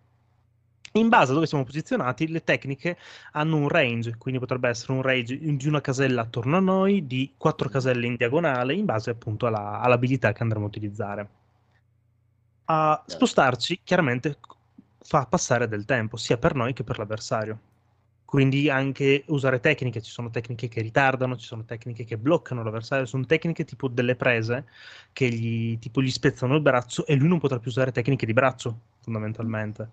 In base a dove siamo posizionati, le tecniche hanno un range, quindi potrebbe essere un range di una casella attorno a noi, di quattro caselle in diagonale, in base appunto alla- all'abilità che andremo a utilizzare. A spostarci chiaramente fa passare del tempo, sia per noi che per l'avversario. Quindi anche usare tecniche, ci sono tecniche che ritardano, ci sono tecniche che bloccano l'avversario, sono tecniche tipo delle prese che gli, tipo, gli spezzano il braccio e lui non potrà più usare tecniche di braccio, fondamentalmente.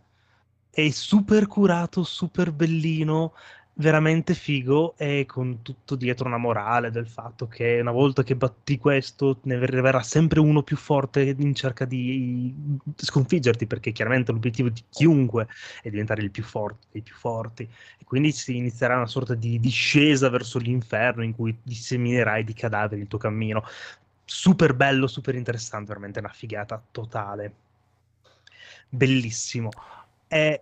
È super curato, super bellino, veramente figo e con tutto dietro una morale del fatto che una volta che batti questo ne verrà sempre uno più forte in cerca di sconfiggerti perché chiaramente l'obiettivo di chiunque è diventare il più forte dei più forti. E quindi si inizierà una sorta di discesa verso l'inferno in cui disseminerai di cadaveri il tuo cammino. Super bello, super interessante veramente una figata totale. Bellissimo. È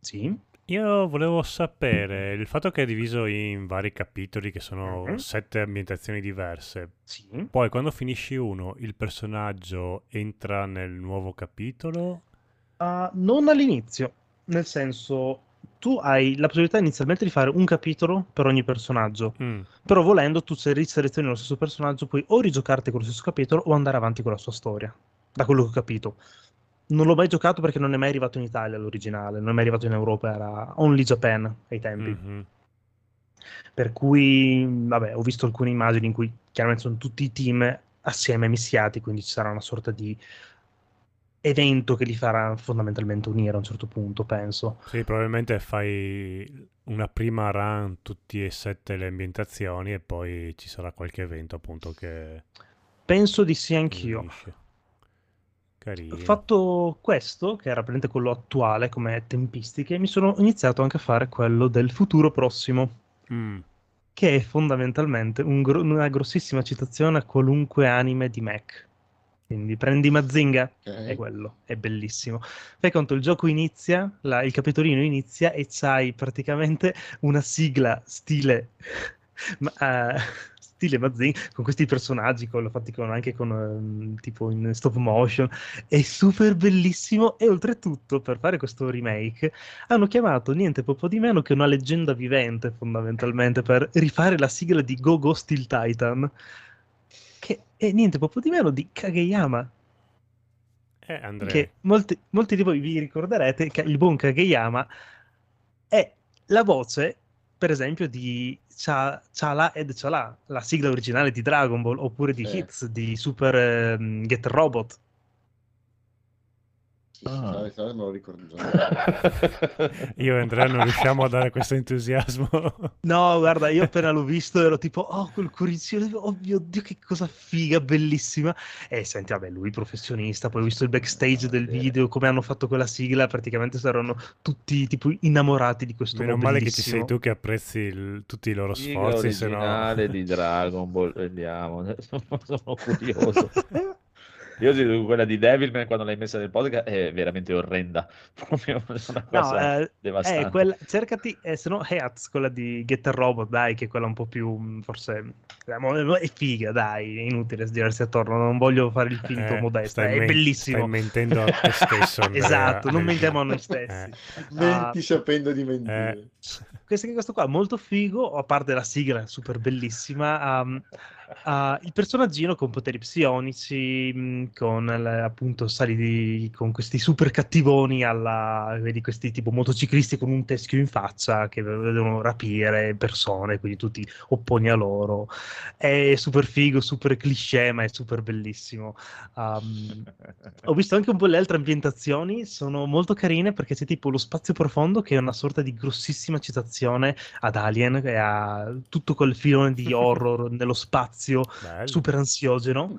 sì Io volevo sapere il fatto che è diviso in vari capitoli, che sono Mhm. sette ambientazioni diverse. sì Poi quando finisci uno, il personaggio entra nel nuovo capitolo. Uh, non all'inizio, nel senso, tu hai la possibilità inizialmente di fare un capitolo per ogni personaggio, Mm, però volendo tu se riselezioni lo stesso personaggio puoi o rigiocarti con lo stesso capitolo o andare avanti con la sua storia, da quello che ho capito. Non l'ho mai giocato perché non è mai arrivato in Italia l'originale, non è mai arrivato in Europa, era Only Japan ai tempi. mhm. Per cui, vabbè, ho visto alcune immagini in cui chiaramente sono tutti i team assieme mischiati, quindi ci sarà una sorta di evento che li farà fondamentalmente unire a un certo punto, penso. Sì, probabilmente fai una prima run tutti e sette le ambientazioni e poi ci sarà qualche evento appunto che Penso di sì anch'io. unisce. Carino. Fatto questo, che era praticamente quello attuale come tempistiche, mi sono iniziato anche a fare quello del futuro prossimo, Mm, che è fondamentalmente un gro- una grossissima citazione a qualunque anime di mech. Quindi prendi Mazinga, Ok. è quello, è bellissimo. Fai conto, il gioco inizia, la- il capitolino inizia e c'hai praticamente una sigla stile, ma- eh, stile Mazinga, con questi personaggi, con, fatti con- anche con, ehm, tipo in stop motion, è super bellissimo. E oltretutto per fare questo remake hanno chiamato niente poco di meno che una leggenda vivente fondamentalmente per rifare la sigla di Go Go Steel Titan che è niente poco di meno di Kageyama. Eh, che molti, molti di voi vi ricorderete che il buon Kageyama è la voce per esempio di Cha- Chala ed Chala la sigla originale di Dragon Ball oppure di Sì. Hits di Super ehm, Get Robot Sì, sì, Ah. sai, me lo ricordo già. Io e Andrea non riusciamo a dare questo entusiasmo. No, guarda, io appena l'ho visto ero tipo, oh, quel cuoricino, oh mio Dio, che cosa figa, bellissima. E senti, vabbè, lui professionista, poi ho visto il backstage del Sì. video, come hanno fatto quella sigla, praticamente erano tutti tipo innamorati di questo Meno male che ci sei tu che apprezzi il- tutti i loro Sigla sforzi, se no... di Dragon Ball, vediamo, sono curioso. Io dico quella di Devilman quando l'hai messa nel podcast è veramente orrenda, proprio una No, cosa eh, devastante. eh, quella, cercati, eh, se no Heats, quella di Getter Robot, dai, che è quella un po' più, mh, forse, è figa, dai, è inutile girarsi attorno, non voglio fare il finto Eh, modesto, è men- bellissimo. Stai mentendo a te stesso, Esatto, non mentiamo a noi stessi. Eh, Menti Ah. sapendo di mentire. Eh. questo, questo qua è molto figo, a parte la sigla super bellissima, um, ha il personaggino con poteri psionici, mh, con appunto sali di- con questi super cattivoni alla, vedi questi tipo motociclisti con un teschio in faccia che devono rapire persone, quindi tu ti opponi a loro. È super figo, super cliché, ma è super bellissimo. Um, ho visto anche un po' le altre ambientazioni, sono molto carine perché c'è tipo lo spazio profondo che è una sorta di grossissima citazione ad Alien e a tutto quel filone di horror nello spazio bello. super ansiogeno.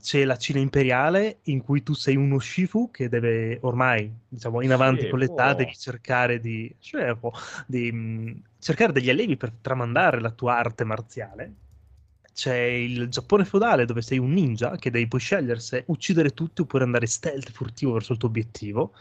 C'è la Cina imperiale in cui tu sei uno Shifu che deve ormai, diciamo, in avanti con l'età, devi cercare di, Scefu, di mh, cercare degli allievi per tramandare la tua arte marziale. C'è il Giappone feudale dove sei un ninja che devi poi scegliere se uccidere tutti oppure andare stealth furtivo verso il tuo obiettivo.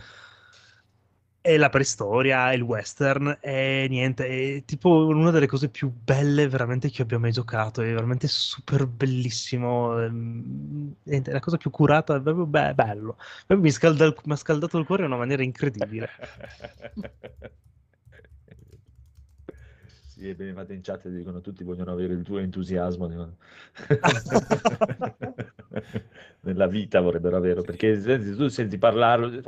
E la preistoria, il western, e niente, è tipo una delle cose più belle veramente che abbia mai giocato, è veramente super bellissimo, ehm, niente, è la cosa più curata, è proprio be- bello, mi, scalda mi ha scaldato il cuore in una maniera incredibile. Sì, è bene fate in chat dicono tutti vogliono avere il tuo entusiasmo. nella vita vorrebbero averlo, perché senti- tu senti parlarlo, dici,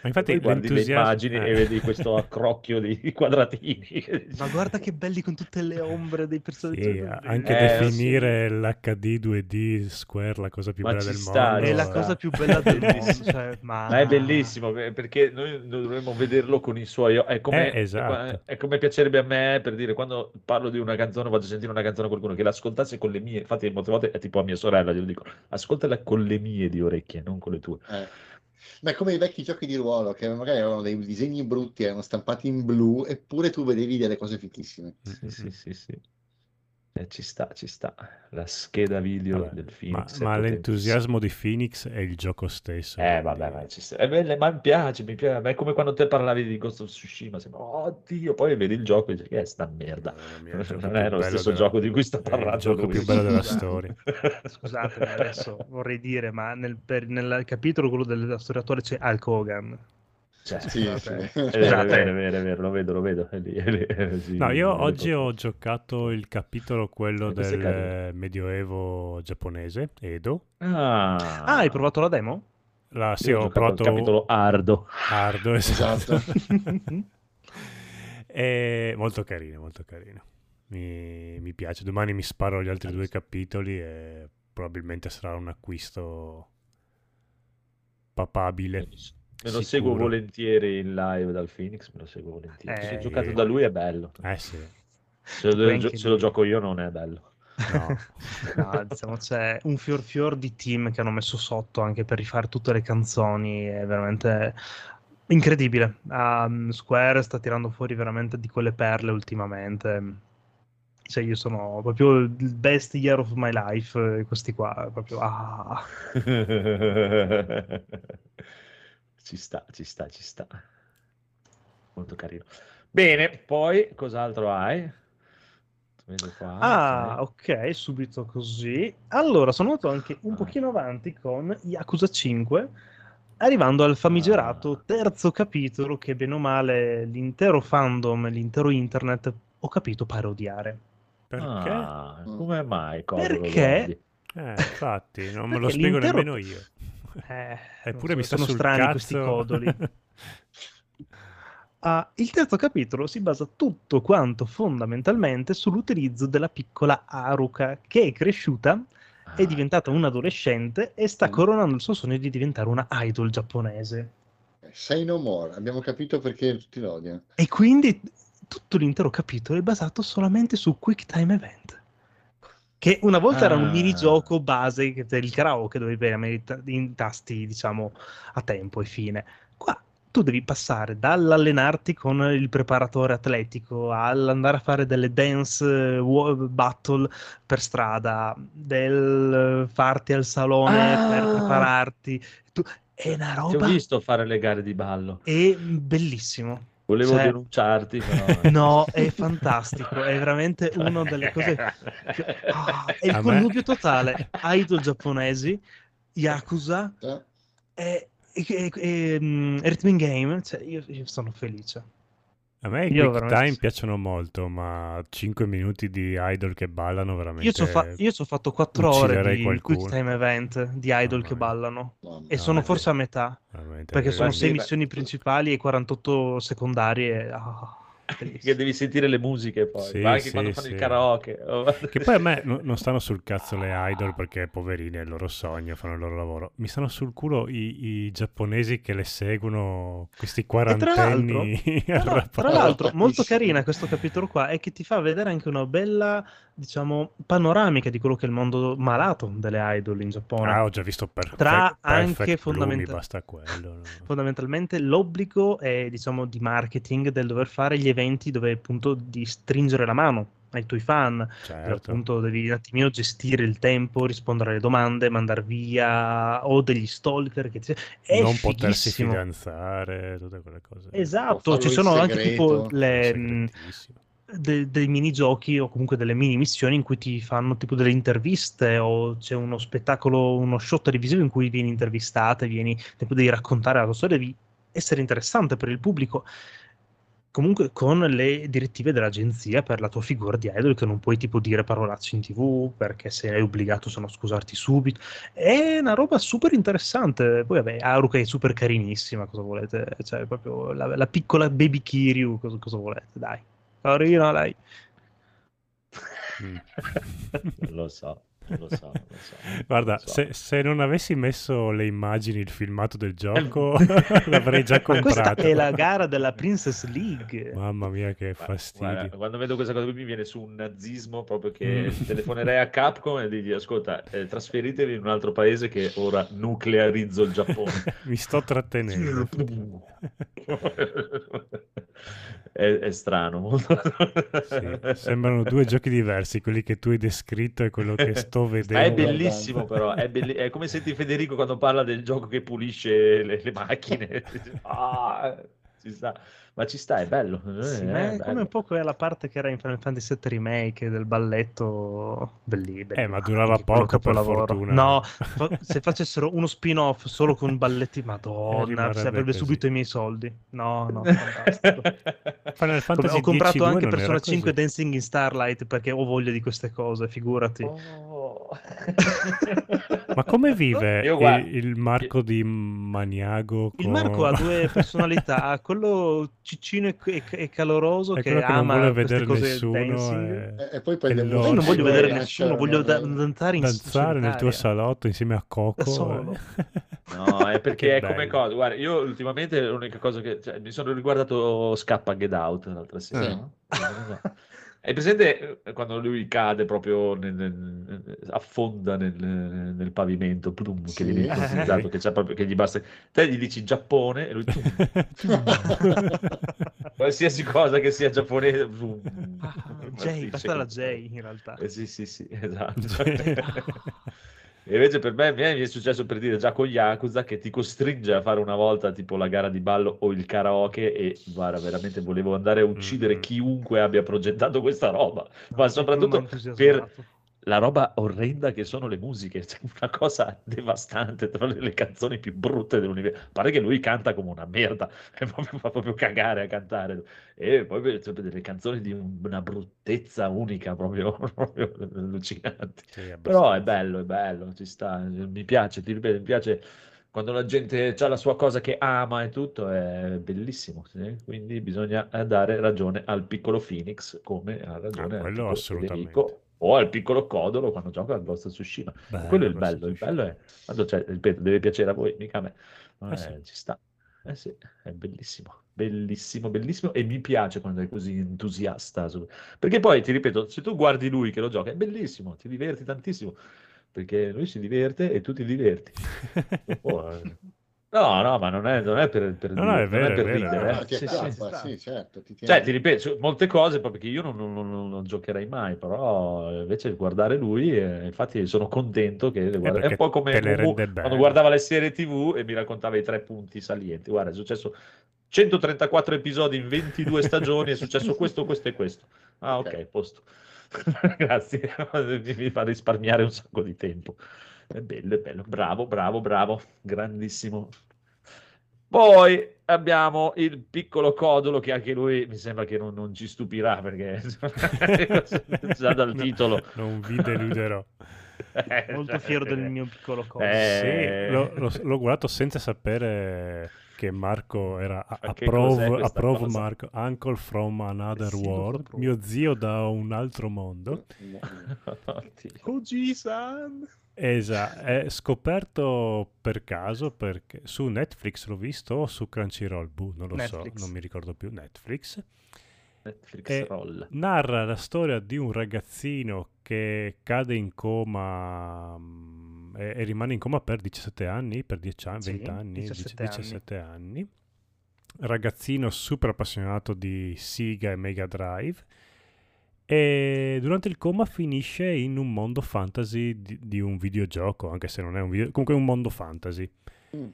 Ma infatti guardi le immagini eh. e vedi questo accrocchio di quadratini. Ma guarda che belli con tutte le ombre dei personaggi. Sì, anche Eh, definire l'HD 2D Square la cosa più Ma bella del sta, mondo. È la ci cosa più bella del mondo. Cioè, ma... Ma è bellissimo eh, perché noi dovremmo vederlo con i suoi. È come, Eh, esatto. è come piacerebbe a me per dire quando parlo di una canzone, faccio sentire una canzone a qualcuno che l'ascoltasse con le mie. Infatti, molte volte è tipo a mia sorella, glielo dico, ascoltala con le mie di orecchie, non con le tue. Eh. Ma è come i vecchi giochi di ruolo che magari avevano dei disegni brutti, erano stampati in blu, eppure tu vedevi delle cose fichissime. Sì, sì, sì, sì. Eh, ci sta, ci sta. La scheda video Vabbè, del ma, Phoenix ma potentissima. l'entusiasmo di Phoenix è il gioco stesso. Eh, vabbè, ma, ci sta. Eh, beh, ma mi piace, mi piace. Ma è come quando te parlavi di Ghost of Tsushima, sembra, oddio, poi vedi il gioco e dici, che è sta merda. Mia, Non è lo stesso della- gioco di cui sta è il parlando gioco lui. più bello della Scusate. storia. Scusatemi, adesso vorrei dire, ma nel, per- nel capitolo quello della storia attuale c'è Hulk Hogan. Cioè, Sì, sì. È vero, è Scusate. vero, è vero, è vero, lo vedo, lo vedo. È lì, è lì, sì, No, io oggi ho giocato il capitolo quello E del medioevo giapponese, Edo. Ah, Ah, hai provato la demo? La, sì, Io ho ho provato capitolo Ardo. Ardo, esatto. Esatto. È molto carino, molto carino. Mi, mi piace. Domani mi sparo gli altri due capitoli e probabilmente sarà un acquisto papabile. Me lo Sicuro. seguo volentieri in live dal Phoenix, me lo seguo volentieri. Se Eh, ho giocato da lui è bello. Eh sì, Se lo, anche se lo gioco io non è bello. no. No, diciamo c'è un fior fior di team che hanno messo sotto anche per rifare tutte le canzoni, è veramente incredibile. Um, Square sta tirando fuori veramente di quelle perle ultimamente. Cioè, io sono proprio il best year of my life, eh, questi qua, proprio ah. ci sta, ci sta, ci sta. Molto carino. Bene, poi cos'altro hai? Qua. Ah, ok. ok, subito così. Allora, sono andato anche un Ah. pochino avanti con Yakuza 5, arrivando al famigerato Ah. terzo capitolo che bene o male l'intero fandom e l'intero internet, ho capito, pare odiare. Perché? Ah, come mai? Perché? Eh, infatti, non me lo spiego nemmeno io. Eh, Eppure mi so, sta sono strani cazzo. questi codoli. Ah, il terzo capitolo si basa tutto quanto fondamentalmente sull'utilizzo della piccola Haruka che è cresciuta è Ah, diventata un adolescente e sta Mm. coronando il suo sogno di diventare una idol giapponese. Say no more, abbiamo capito perché tutti lo odiano. E quindi tutto l'intero capitolo è basato solamente su Quick Time Event. Che una volta era un Ah. minigioco base del karaoke dove premi i ta- i tasti, diciamo, a tempo e fine. Qua tu devi passare dall'allenarti con il preparatore atletico all'andare a fare delle dance eh, battle per strada, del farti al salone Ah! per prepararti. Tu- è una Ti ho roba visto fare le gare di ballo. è bellissimo. Volevo Cioè- denunciarti, però. No, è fantastico, è veramente una delle cose. che- Ah, è il me- connubio totale. Idol giapponesi, Yakuza Eh? e, e, e- e, mm, Rhythm Game. Cioè, io, io sono felice. A me i quick veramente time piacciono molto, ma 5 minuti di idol che ballano veramente... Io ci ho, fa- io ci ho fatto 4 ore di qualcuno. Quick Time Event di idol Mamma che ballano. Mamma E No, sono forse a metà perché sono Guardi, 6 beh, missioni principali e 48 secondarie. Bellissimo. Che devi sentire le musiche poi, Sì, ma anche sì, quando fanno il sì. karaoke. Oh, Che poi a me no- non stanno sul cazzo le idol perché poverini è il loro sogno, fanno il loro lavoro. Mi stanno sul culo i, i giapponesi che le seguono, questi quarantenni Tra, l'al- arrapati. tra l'altro, molto carina questo capitolo qua è che ti fa vedere anche una bella, diciamo, panoramica di quello che è il mondo malato delle idol in Giappone. Ah, ho già visto per Tra Perfect anche Blue, fondamenta- mi basta quello. no? Fondamentalmente l'obbligo è, diciamo, di marketing del dover fare gli eventi dove appunto di stringere la mano ai tuoi fan, Certo. appunto devi un attimino gestire il tempo, rispondere alle domande, mandare via o degli stalker che ti... è non potersi fidanzare, tutte quelle cose. Esatto, ci sono in anche tipo segreto. le. De- dei minigiochi o comunque delle mini missioni in cui ti fanno tipo delle interviste o c'è uno spettacolo, uno show televisivo in cui vieni intervistata vieni, tipo devi raccontare la tua storia, devi essere interessante per il pubblico. comunque con le direttive dell'agenzia per la tua figura di idol che non puoi tipo dire parolacce in tv perché se sei obbligato sono a scusarti subito. È una roba super interessante. Poi vabbè Haruka è super carinissima cosa volete? Cioè proprio la, la piccola baby Kiryu cosa, cosa volete? Dai carina lei Mm. lo so, lo so, lo so. Guarda, lo so. se, se non avessi messo le immagini, il filmato del gioco, l'avrei già questa comprato. è la gara della Princess League Mamma mia, che fastidio. guarda, quando vedo questa cosa qui mi viene su un nazismo proprio che Mm. telefonerei a Capcom e digli ascolta eh, trasferitevi in un altro paese che ora nuclearizzo il Giappone Mi sto trattenendo. È, è strano molto. Sì, sembrano due giochi diversi, quelli che tu hai descritto e quello che sto Ma è vedendo. bellissimo però, è, belli- è come senti Federico quando parla del gioco che pulisce le, le macchine. Ah, ci sta. Ma ci sta, è bello. Sì, eh, è è come bello. un po' quella parte che era in Final Fantasy VII Remake del balletto belli, Eh, ma durava anche quello poco, per capolavoro. fortuna. No, se facessero uno spin-off solo con balletti, madonna, si avrebbe così. subito i miei soldi. No, no, fantastico. Final Fantasy Ho comprato 10-2 anche Persona così. 5 Dancing in Starlight perché ho voglia di queste cose, figurati. Oh. Ma come vive il, il Marco di Maniago? Il con- Marco ha due personalità, quello ciccino e, e- e caloroso È che che non ama vuole queste vedere cose nessuno. dancing. e- E, poi prende loro- Io non voglio vedere nessuno, voglio da- danzare in danzare nel tuo salotto insieme a Coco. Eh. No, è perché è come cosa. Guarda, io ultimamente l'unica cosa che cioè, mi sono riguardato Scappa Get Out l'altra sera. No? Hai presente eh, quando lui cade proprio nel- nel- affonda nel, nel pavimento, plum, che Sì. viene ipnotizzato, che, c'è proprio, che gli basta. Te gli dici Giappone e lui qualsiasi cosa che sia giapponese. plum, Ah, J, basta la J in realtà. Eh, sì, sì, sì, esatto. E invece per me, mi è successo per dire già con Yakuza che ti costringe a fare una volta tipo la gara di ballo o il karaoke e guarda, veramente volevo andare a uccidere Mm. chiunque abbia progettato questa roba, ma soprattutto per la roba orrenda che sono le musiche, cioè una cosa devastante tra le, le canzoni più brutte dell'universo. Pare che lui canta come una merda, proprio, fa proprio cagare a cantare. E poi cioè, delle canzoni di un- una bruttezza unica, proprio, proprio allucinanti. Sì, Però è bello, è bello, ci sta, mi piace, ti ripeto, mi piace quando la gente ha la sua cosa che ama e tutto, è bellissimo, sì. Quindi bisogna dare ragione al piccolo Phoenix come ha ragione Ah, al quello piccolo assolutamente. Federico o al piccolo Codolo quando gioca al Ghost of Tsushima. Bello, Quello è il bello, il bello è quando c'è, ripeto, deve piacere a voi, mica a me. Eh Eh, sì. ci sta. Eh sì, è bellissimo, bellissimo, bellissimo e mi piace quando è così entusiasta. Perché poi, ti ripeto, se tu guardi lui che lo gioca, è bellissimo, ti diverti tantissimo, perché lui si diverte e tu ti diverti. Dopo, eh, No, no, ma non è, non è per, per No, no, è dire- non vero, è per vero, ridere, è eh. Sì, sì, sì. certo, ti Cioè, ti ripeto, molte cose proprio che io non, non- non- non giocherei mai, però invece guardare lui, eh, infatti sono contento che le guarda- È un po' come Mumu quando guardava le serie TV e mi raccontava i tre punti salienti. Guarda, è successo 134 episodi in 22 stagioni, è successo questo, questo e questo. Ah, ok, Ok. posto. Grazie, mi, mi fa risparmiare un sacco di tempo. È bello, è bello. Bravo, bravo, bravo. Grandissimo. Poi abbiamo il piccolo Codolo che anche lui mi sembra che non, non ci stupirà perché già dal No, titolo non vi deluderò. Eh, Molto cioè, fiero del mio piccolo coso. Eh, Sì, l'ho, l'ho- l'ho guardato senza sapere che Marco era approve, approve? Marco, uncle from another Sì, world, mio zio da un altro mondo. Koji-san. Esatto, è scoperto per caso perché su Netflix l'ho visto o su Crunchyroll, boh, non lo Netflix. so, non mi ricordo più, Netflix. Netflix E roll. narra la storia di un ragazzino che cade in coma mm, e, e rimane in coma per 17 anni, per 10 anni, Sì, 20 anni, 17 anni. 17 anni. Ragazzino super appassionato di Sega e Mega Drive. E durante il coma finisce in un mondo fantasy di, di un videogioco, anche se non è un video, comunque un mondo fantasy Mm.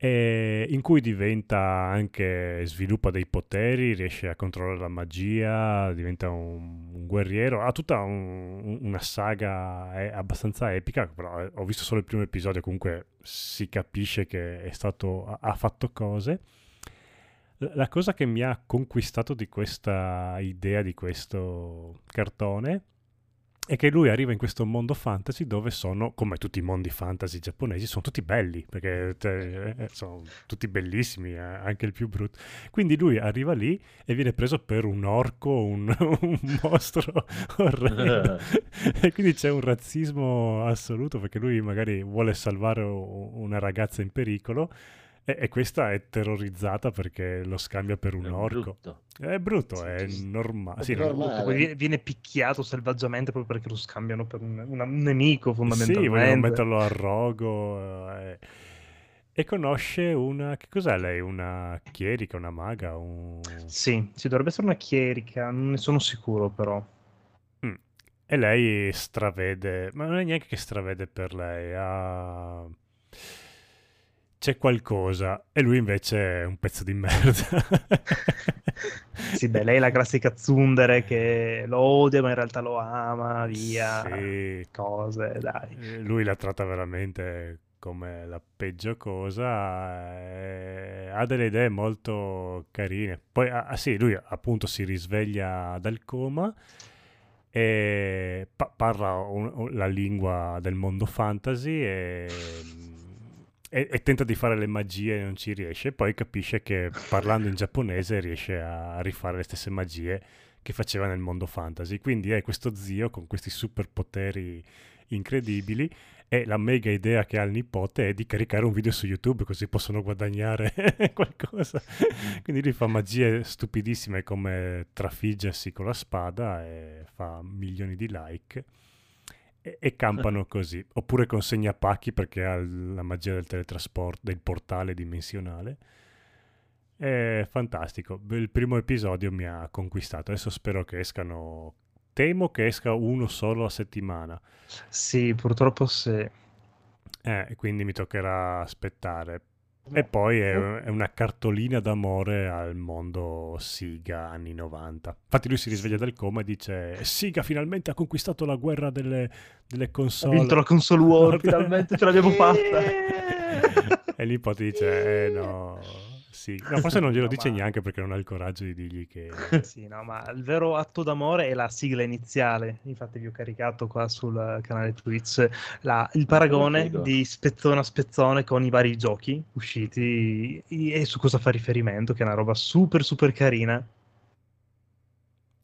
E in cui diventa anche, sviluppa dei poteri, riesce a controllare la magia, diventa un, un guerriero, ha tutta un- un- una saga eh, abbastanza epica, però eh, ho visto solo il primo episodio, comunque si capisce che è stato, ha, fatto cose. la cosa che mi ha conquistato di questa idea, di questo cartone, è che lui arriva in questo mondo fantasy dove sono, come tutti i mondi fantasy giapponesi, sono tutti belli, perché cioè, eh, sono tutti bellissimi, eh, anche il più brutto. Quindi lui arriva lì e viene preso per un orco, un, un mostro orrendo. e quindi c'è un razzismo assoluto, perché lui magari vuole salvare una ragazza in pericolo. E, e questa è terrorizzata perché lo scambia per un È orco. brutto. È brutto, Sì, è sì. normale. È Sì, normale. Poi viene, viene picchiato selvaggiamente proprio perché lo scambiano per un, una- un nemico Sì, fondamentalmente. vogliono metterlo a rogo. eh, e conosce una... Che cos'è lei? Una chierica, una maga? Un... Sì, sì, dovrebbe essere una chierica, non ne sono sicuro però. Mm. E lei stravede, ma non è neanche che stravede per lei, ha... c'è qualcosa e lui invece è un pezzo di merda. Sì, beh, lei è la classica tsundere che lo odia ma in realtà lo ama, via, Sì. cose, dai. Eh, Lui la tratta veramente come la peggio cosa, eh, ha delle idee molto carine. Poi, ah, ah, sì, lui appunto si risveglia dal coma e pa- parla un- la lingua del mondo fantasy e, e- e tenta di fare le magie e non ci riesce. Poi capisce che parlando in giapponese riesce a rifare le stesse magie che faceva nel mondo fantasy. Quindi è questo zio con questi superpoteri incredibili e la mega idea che ha il nipote è di caricare un video su YouTube così possono guadagnare qualcosa. Quindi lui fa magie stupidissime come trafiggersi con la spada e fa milioni di like e, campano così. Oppure consegna pacchi perché ha la magia del teletrasporto, del portale dimensionale. È fantastico. Il primo episodio mi ha conquistato. Adesso spero che escano. Temo che esca uno solo a settimana. Sì, purtroppo sì. Eh, quindi mi toccherà aspettare. E poi è, è una cartolina d'amore al mondo Siga anni 90. Infatti lui si risveglia dal coma e dice Siga finalmente ha conquistato la guerra delle, delle Ha console. vinto la console war, finalmente ce l'abbiamo fatta. e il nipote dice eh no, sì. No, forse non glielo No, dice ma- neanche perché non ha il coraggio di dirgli che... Sì, no, ma il vero atto d'amore è la sigla iniziale. Infatti, vi ho caricato qua sul canale Twitch la- il paragone di spezzone a spezzone con i vari giochi usciti e su cosa fa riferimento, che è una roba super, super carina.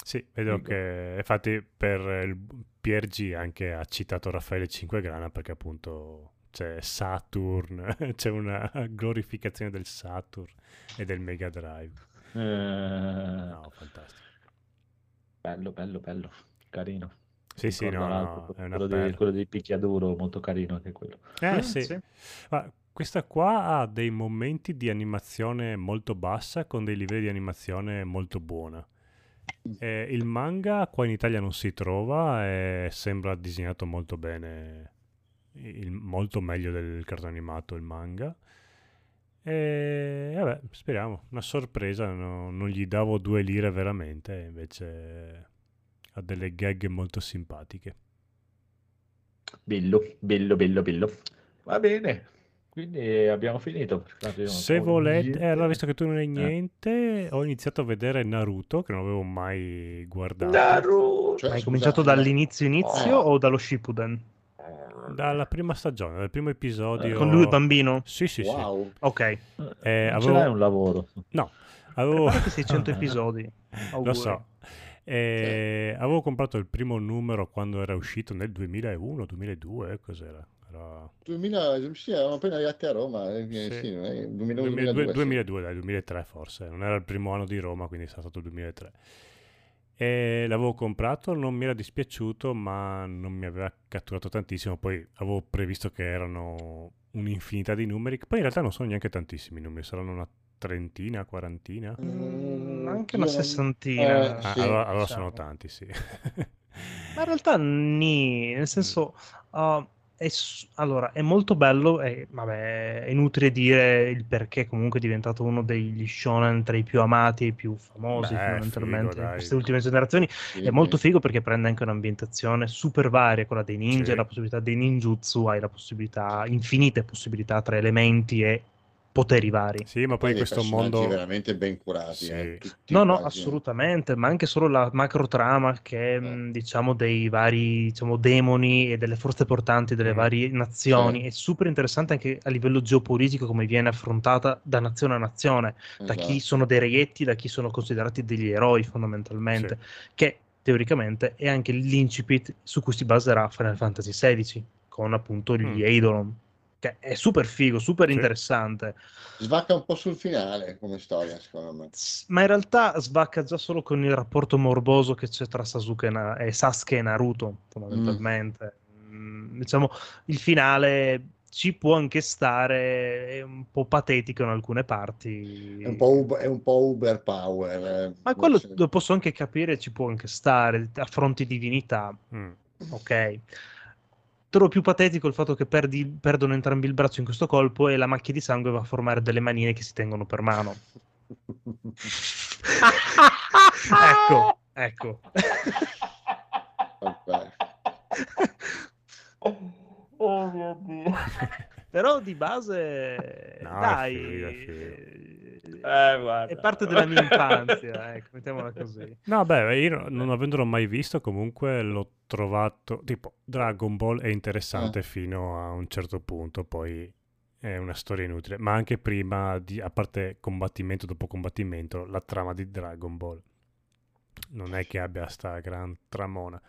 Sì, vedo Figo. che infatti per il PRG anche ha citato Raffaele Cinquegrana perché appunto c'è Saturn, c'è una glorificazione del Saturn e del Mega Drive. Eh, No, fantastico. bello, bello, bello, carino. Sì, sì, no, no, è una quello, di, quello di picchiaduro, molto carino anche quello. Eh Mm, sì, sì. ma questa qua ha dei momenti di animazione molto bassa con dei livelli di animazione molto buona. Eh, il manga qua in Italia non si trova e sembra disegnato molto bene, il- molto meglio del cartone animato il manga. E vabbè, speriamo, una sorpresa, no- non gli davo due lire veramente, invece ha delle gag molto simpatiche. Bello, bello, bello, bello. Va bene, quindi abbiamo finito. Se volete, eh, allora visto che tu non hai Eh. niente, ho iniziato a vedere Naruto, che non avevo mai guardato. Naruto! Cioè, hai scusa, cominciato dall'inizio inizio Oh. o dallo Shippuden? Dalla prima stagione, dal primo episodio. Con lui bambino? Sì, sì, sì. Wow. Ok. Eh, non avevo- ce l'hai un lavoro. No, avevo... Che 600 episodi. Lo so. Eh, Avevo comprato il primo numero quando era uscito nel 2001, 2002, cos'era? Era 2000, sì, eravamo appena arrivati a Roma, eh, Sì. sì, non è- 2001, 2002, 2002, sì. 2002, dai, 2003 forse, non era il primo anno di Roma, quindi sarà stato il 2003. E l'avevo comprato, non mi era dispiaciuto, ma non mi aveva catturato tantissimo. Poi avevo previsto che erano un'infinità di numeri, che poi in realtà non sono neanche tantissimi numeri, saranno una trentina, quarantina. Mm, anche una sessantina. Eh, Ah, sì, allora, allora diciamo. sono tanti, sì. Ma in realtà nì, nel senso, uh, è, allora, è molto bello e vabbè, è inutile dire il perché comunque è diventato uno degli shonen tra i più amati e i più famosi Beh, fondamentalmente figo, in dai. queste ultime generazioni. Sì, È molto figo perché prende anche un'ambientazione super varia, quella dei ninja, Sì. la possibilità dei ninjutsu, hai la possibilità, infinite possibilità tra elementi e poteri vari. Sì, ma poi in questo mondo... veramente ben curati, Sì. eh, tutti No, no, quasi. assolutamente, ma anche solo la macro trama che, mh, diciamo, dei vari, diciamo, demoni e delle forze portanti delle Mm. varie nazioni Sì. è super interessante anche a livello geopolitico come viene affrontata da nazione a nazione, da chi Esatto. sono dei reietti, da chi sono considerati degli eroi fondamentalmente, che teoricamente è anche l'incipit su cui si baserà Final Fantasy XVI, con appunto gli Mm. Eidolon, che è super figo, super Sì. interessante. Svacca un po' sul finale come storia, secondo me. Ma in realtà svacca già solo con il rapporto morboso che c'è tra Sasuke e, e Sasuke e Naruto, fondamentalmente. Mm, diciamo, il finale ci può anche stare, è un po' patetico in alcune parti. È un po', ub- è un po' Uber Power. eh. Ma quello lo posso anche capire, ci può anche stare, affronti divinità, Mm. ok. Trovo più patetico il fatto che perdi- perdono entrambi il braccio in questo colpo e la macchia di sangue va a formare delle manine che si tengono per mano. ecco, ecco. Vabbè. Oh mio Dio. Però di base, No, è dai, figo, è figo. Eh, guarda. è parte della mia infanzia, ecco, mettiamola così. No, beh, io non avendolo mai visto, comunque l'ho trovato... Tipo, Dragon Ball è interessante Ah. fino a un certo punto, poi è una storia inutile. Ma anche prima, di, a parte combattimento dopo combattimento, la trama di Dragon Ball non è che abbia sta gran tramona.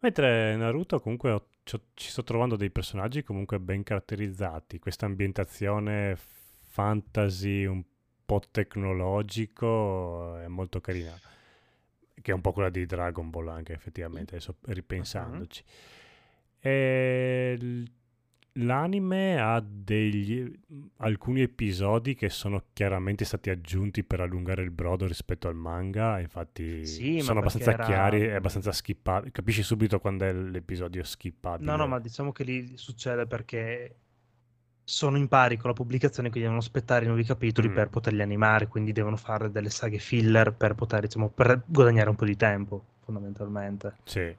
Mentre Naruto comunque ho- ci sto trovando dei personaggi comunque ben caratterizzati, questa ambientazione fantasy un po' tecnologico è molto carina, che è un po' quella di Dragon Ball anche effettivamente, adesso ripensandoci. E l- l'anime ha degli, alcuni episodi che sono chiaramente stati aggiunti per allungare il brodo rispetto al manga, infatti Sì, sono abbastanza era- chiari e abbastanza skippabili. Capisci subito quando è l'episodio skippabile. No, no, ma diciamo che lì succede perché sono in pari con la pubblicazione che devono aspettare i nuovi capitoli Mm. per poterli animare, quindi devono fare delle saghe filler per poter, diciamo, per guadagnare un po' di tempo, fondamentalmente. Sì.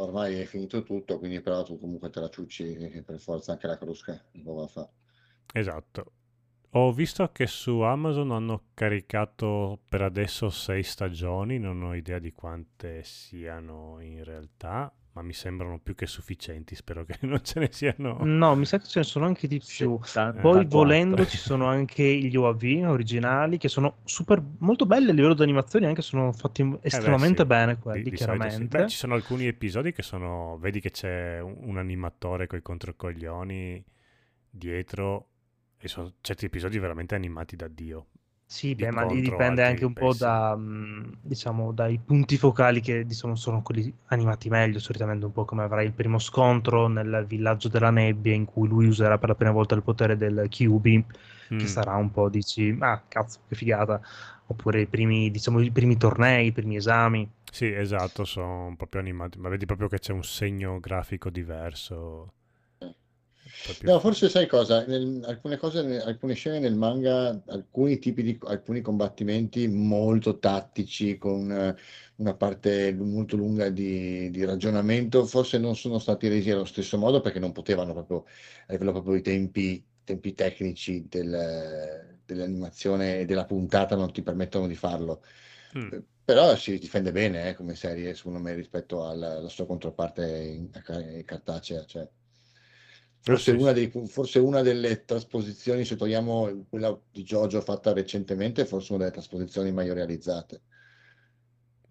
Ormai è finito tutto, quindi però tu comunque te la ciucci eh, per forza anche la crusca. Lo va. Esatto. Ho visto che su Amazon hanno caricato per adesso sei stagioni, non ho idea di quante siano in realtà, ma mi sembrano più che sufficienti, spero che non ce ne siano. No, mi sa che ce ne sono anche di più. 74. Poi volendo ci sono anche gli OAV originali che sono super molto belli a livello di animazioni, anche sono fatti estremamente Eh beh, sì. bene Di- quelli, di sì. chiaramente. Beh, ci sono alcuni episodi che sono, vedi che c'è un, un animatore con i controcoglioni dietro e sono certi episodi veramente animati da Dio. Sì, beh, ma lì dipende anche un po' pessimi. da, mh, diciamo, dai punti focali che diciamo, sono quelli animati meglio, solitamente un po' come avrai il primo scontro nel villaggio della nebbia in cui lui userà per la prima volta il potere del Kyubi, Mm. che sarà un po', dici, ah, cazzo, che figata. Oppure i primi, diciamo, i primi tornei, i primi esami. Sì, esatto, sono proprio animati, ma vedi proprio che c'è un segno grafico diverso. No, forse sai cosa? Nel- alcune cose, ne- alcune scene nel manga, alcuni tipi di alcuni combattimenti molto tattici, con eh, una parte molto lunga di, di ragionamento, forse non sono stati resi allo stesso modo perché non potevano proprio, a livello proprio di tempi, tempi tecnici del- dell'animazione e della puntata non ti permettono di farlo. Mm. Però si difende bene eh, come serie, secondo me, rispetto alla, alla sua controparte in, ca- cartacea. Cioè. Forse, Ah, sì, una dei- forse una delle trasposizioni, se togliamo quella di Jojo fatta recentemente, forse una delle trasposizioni meglio realizzate.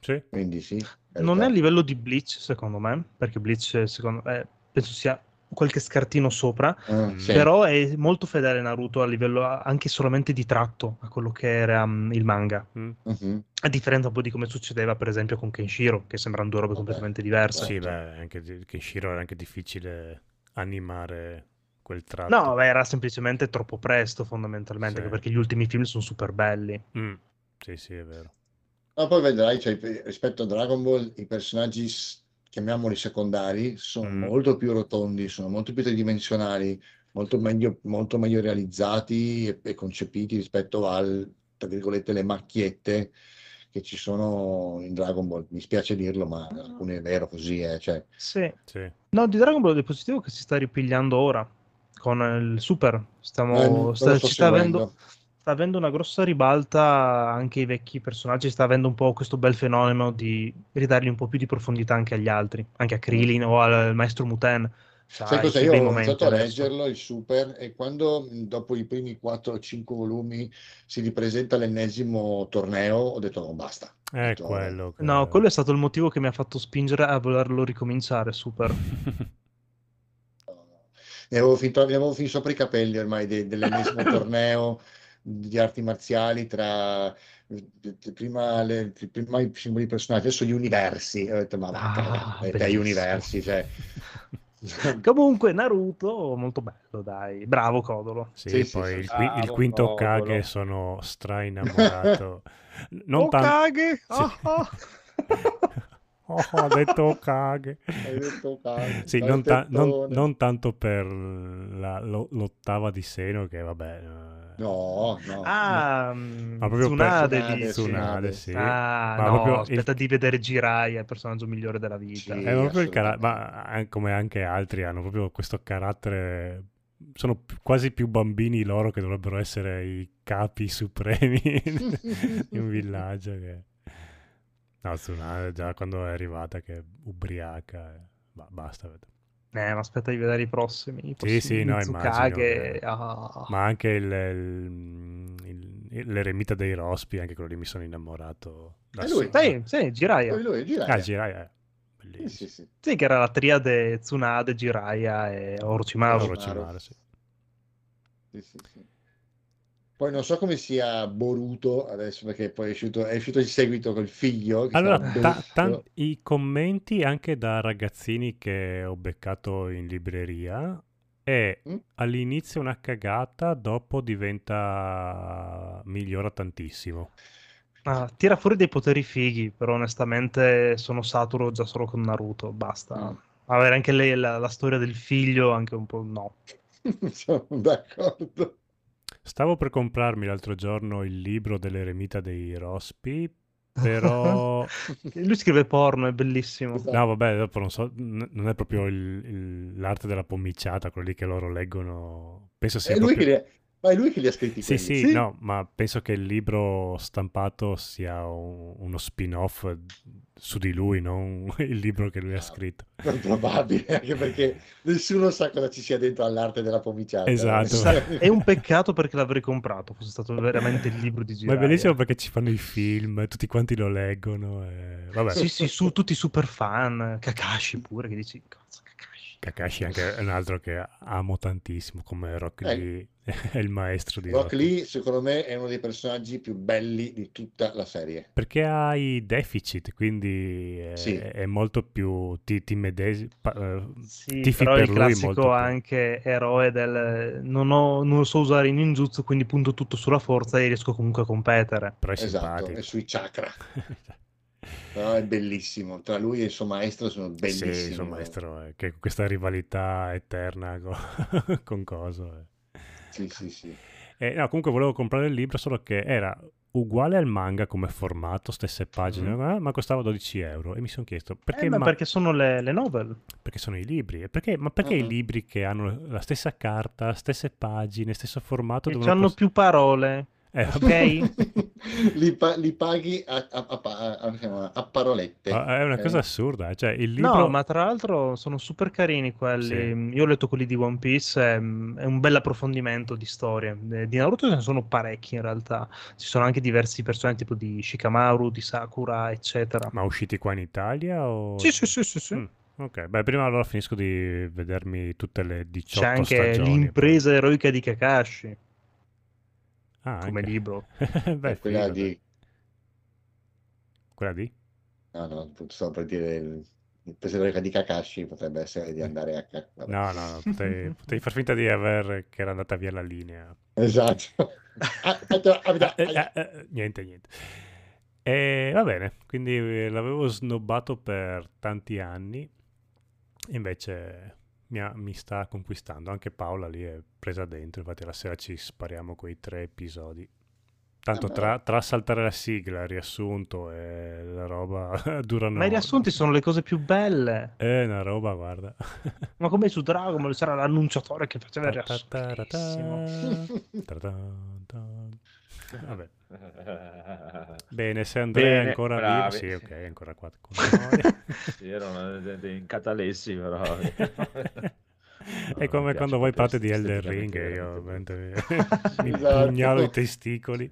Sì, Quindi sì, Non è a livello di Bleach, secondo me, perché Bleach, secondo me, penso sia qualche scartino sopra, Ah, sì. però è molto fedele Naruto a livello anche solamente di tratto a quello che era mm, il manga. Mm. Mhm. A differenza un po' di come succedeva, per esempio, con Kenshiro, che sembrano due robe Vabbè. completamente diverse. Sì, beh, anche di- Kenshiro era anche difficile animare quel tratto. No, beh, era semplicemente troppo presto, fondamentalmente, Sì. perché gli ultimi film sono super belli. Mm. Sì, sì, è vero. Ma poi vedrai, cioè, rispetto a Dragon Ball, i personaggi, chiamiamoli secondari, sono Mm. molto più rotondi, sono molto più tridimensionali, molto meglio, molto meglio realizzati e, e concepiti rispetto al, tra virgolette, le macchiette che ci sono in Dragon Ball. Mi spiace dirlo, ma alcune è vero così, eh, cioè, Sì. Sì. No, di Dragon Ball è positivo che si sta ripigliando ora. con il Super. Stiamo, Eh, sta, ci sta avendo, sta avendo una grossa ribalta anche i vecchi personaggi, sta avendo un po' questo bel fenomeno di ridargli un po' più di profondità anche agli altri, anche a Krillin o al maestro Muten. Sai i cosa? Io ho iniziato a leggerlo, il Super, e quando dopo i primi 4 o 5 volumi si ripresenta l'ennesimo torneo, ho detto no, basta. Ho È detto, quello. che- No, quello è stato il motivo che mi ha fatto spingere a volerlo ricominciare, Super. Ne avevo finito, ne avevo fin sopra i capelli ormai de- dell'ennesimo torneo di arti marziali tra prima, le- prima i singoli personaggi, adesso gli universi. E ho detto, ma Ah, dai universi, cioè. Comunque, Naruto, molto bello, dai. Bravo, Codolo. Sì, Sì, sì, poi sì. il, qui- il quinto Codolo. Kage sono stra innamorato. Non tanto... Okage! Sì. Oh, ha detto Okage. Hai detto, cazzo, Sì, non, ta- non- non tanto per la- lo- l'ottava di seno, che vabbè... eh, No, no. Ah, Ma proprio per- Tsunade, Tsunade, dici. Tsunade, sì. Ah, Ma no, proprio il- aspetta di vedere Jiraiya, il personaggio migliore della vita. Sì. È proprio il cara- assolutamente. ma come anche altri hanno proprio questo carattere. Sono quasi più bambini loro che dovrebbero essere i capi supremi di un villaggio. Che... No, Tsunade già quando è arrivata che è ubriaca. eh, ba- basta. Eh, ma aspetta di vedere i prossimi. I Sì, prossimi sì, no, Mitsukage, immagino che- ah. Ma anche il, il- il- l'eremita dei Rospi, anche quello lì mi sono innamorato. Da E lui? Sì, sì, Jiraiya. Lui gira. Ah, Jiraiya, eh, Sì, bellissimo. sì, sì. Sì, che era la triade Tsunade, Jiraiya e. Orochimaru. Orochimaru, sì. Sì, sì, sì. Poi non so come sia Boruto adesso perché poi è uscito, è uscito il seguito col figlio. Che Allora, ta- tan- i commenti anche da ragazzini che ho beccato in libreria è Mm? all'inizio una cagata, dopo diventa migliora tantissimo. Ah, tira fuori dei poteri fighi, però onestamente sono saturo già solo con Naruto, basta. Mm. Avere anche lei la, la storia del figlio, anche un po' no. Sono d'accordo. Stavo per comprarmi l'altro giorno il libro dell'eremita dei Rospi, però Lui scrive porno, è bellissimo. Esatto. no, vabbè, dopo non so, non è proprio il- il- l'arte della pommiciata, quello lì che loro leggono. Penso sia È lui proprio... che li ha, ma è lui che li ha scritti Sì, quelli. sì, no, ma penso che il libro stampato sia un- uno spin-off su di lui, non il libro che lui ha scritto. È probabile, anche perché nessuno sa cosa ci sia dentro all'arte della pomiciata. Esatto. Sa- È un peccato perché l'avrei comprato, fosse stato veramente il libro di Ma è bellissimo perché ci fanno i film, tutti quanti lo leggono. E... Vabbè, Sì, sì, su tutti i super fan, Kakashi pure, che dici, cazzo, Kakashi. Kakashi anche è un altro che amo tantissimo, come Rock Eh. Lee, è il maestro di Rock Rock Lee. Secondo me, è uno dei personaggi più belli di tutta la serie. Perché ha i deficit, quindi è, Sì. è molto più... ti, ti medesi- pa- eh, Sì, tifi però per il lui classico molto più. anche eroe del non, ho, non so usare i ninjutsu, quindi punto tutto sulla forza e riesco comunque a competere. Però è Esatto, simpatico. è sui chakra. Però è bellissimo. Tra lui e il suo maestro sono bellissimi. Sì, il suo maestro, eh, che questa rivalità eterna con, con Coso. eh. Sì, sì, sì. Eh, no, comunque volevo comprare il libro, solo che era uguale al manga come formato, stesse pagine, eh, ma costava 12 euro. E mi sono chiesto, perché, Eh, ma ma- perché sono le, le novel? perché sono i libri? E perché- ma perché i Mhm. libri che hanno la stessa carta, stesse pagine, stesso formato, Che hanno cost- più parole. Eh, Ok? li, pa- li paghi a, a- a- a- parolette. ma è una Eh. cosa assurda. Cioè, il libro... No, ma tra l'altro sono super carini quelli. Sì. Io ho letto quelli di One Piece, è, è un bel approfondimento di storie. Eh, Di Naruto ce ne sono parecchi in realtà. Ci sono anche diversi personaggi tipo di Shikamaru, di Sakura, eccetera. Ma usciti qua in Italia o... Sì, sì, sì, sì, sì. Mm, ok, beh, prima allora finisco di vedermi tutte le 18 C'è anche stagioni. l'impresa eroica di Kakashi Ah, come anche. libro. Beh, Eh, quella figo, di... Quella di? No, no, stavo per dire il, il presidente di Kakashi potrebbe essere di andare a... ca- vabbè. No, no, no, potevi, potevi far finta di aver che era andata via la linea. Esatto. Ah, Eh, eh, eh, niente, niente. E va bene, quindi eh, l'avevo snobbato per tanti anni, invece mi, ha- mi sta conquistando. Anche Paola lì è presa dentro, infatti la sera ci spariamo quei tre episodi. Tanto tra, tra saltare la sigla, riassunto e la roba durano... Ma i riassunti sono le cose più belle. È una roba, guarda. Ma come su Dragon Ball c'era l'annunciatore che faceva il riassunto. Vabbè. Bene, se Andrea è ancora bravi. vivo, sì, ok, è ancora qua con noi. Sì, erano in catalessi, però. È come quando voi parlate di Elden Ring e io veramente mi Esatto. pugnalo i testicoli.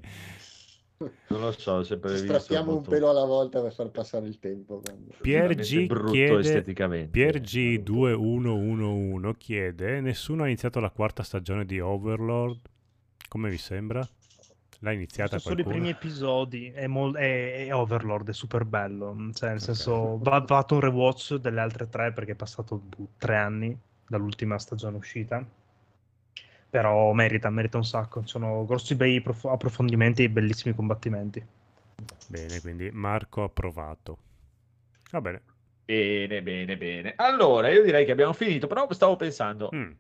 Non lo so, ho sempre Ci visto strappiamo un pelo alla volta per far passare il tempo. Pier G brutto chiede, esteticamente. Pier G2111 chiede, nessuno ha iniziato la quarta stagione di Overlord? Come vi sembra? L'ha iniziata Sono solo i primi episodi. È, mol- è- è Overlord, è super bello. Cioè, nel senso, va va fatto un rewatch delle altre tre perché è passato boh, tre anni dall'ultima stagione uscita. Però merita, merita un sacco. Ci sono grossi bei prof- approfondimenti e bellissimi combattimenti. Bene, quindi Marco ha approvato. Va bene. Bene, bene, bene. Allora, io direi che abbiamo finito, però stavo pensando, Mm,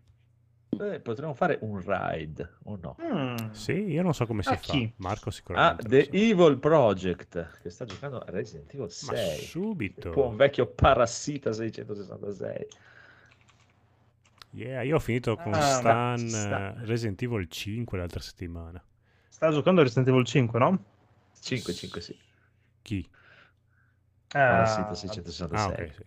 eh, potremmo fare un ride o no? Mm. Sì, io non so come si A fa. chi? Marco Ah, sicuramente. lo The sa. Evil Project, che sta giocando a Resident Evil Ma 6. subito. Un vecchio parassita 666. Yeah, io ho finito con Ah, Stan sta. eh, Resident Evil 5 l'altra settimana. Sta giocando a Resident Evil 5, no? 5, 5, sì. Chi? Parassita Ah, 666. Ah, ok, sì.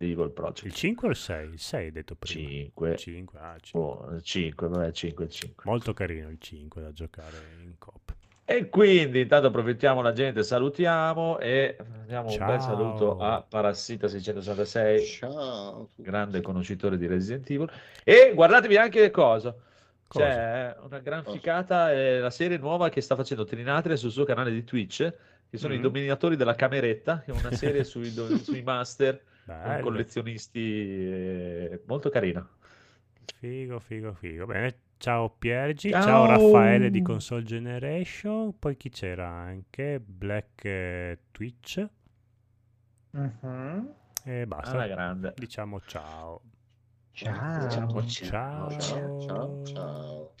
Evil Il Project. 5 o il 6? Il 6 hai detto prima. 5. 5, ah, 5. Oh, 5, vabbè, 5, 5. Molto carino il 5 da giocare in coop. E quindi intanto approfittiamo la gente, salutiamo e diamo un bel Ciao. saluto a Parassita 666, Ciao. grande conoscitore di Resident Evil. E guardatevi anche cosa. Cosa? C'è una gran Cosa? ficata, è la serie nuova che sta facendo Trinatria sul suo canale di Twitch, che sono i Mm. dominatori della cameretta, che è una serie sui, do- sui master Bello. collezionisti eh, molto carina. Figo, figo, figo. Bene, ciao Piergi, Ciao. ciao, Raffaele di Console Generation. Poi chi c'era anche? Black eh, Twitch. Mhm. E basta. Alla grande. Diciamo ciao. Ciao. Ciao, Ciao. Ciao, ciao, ciao.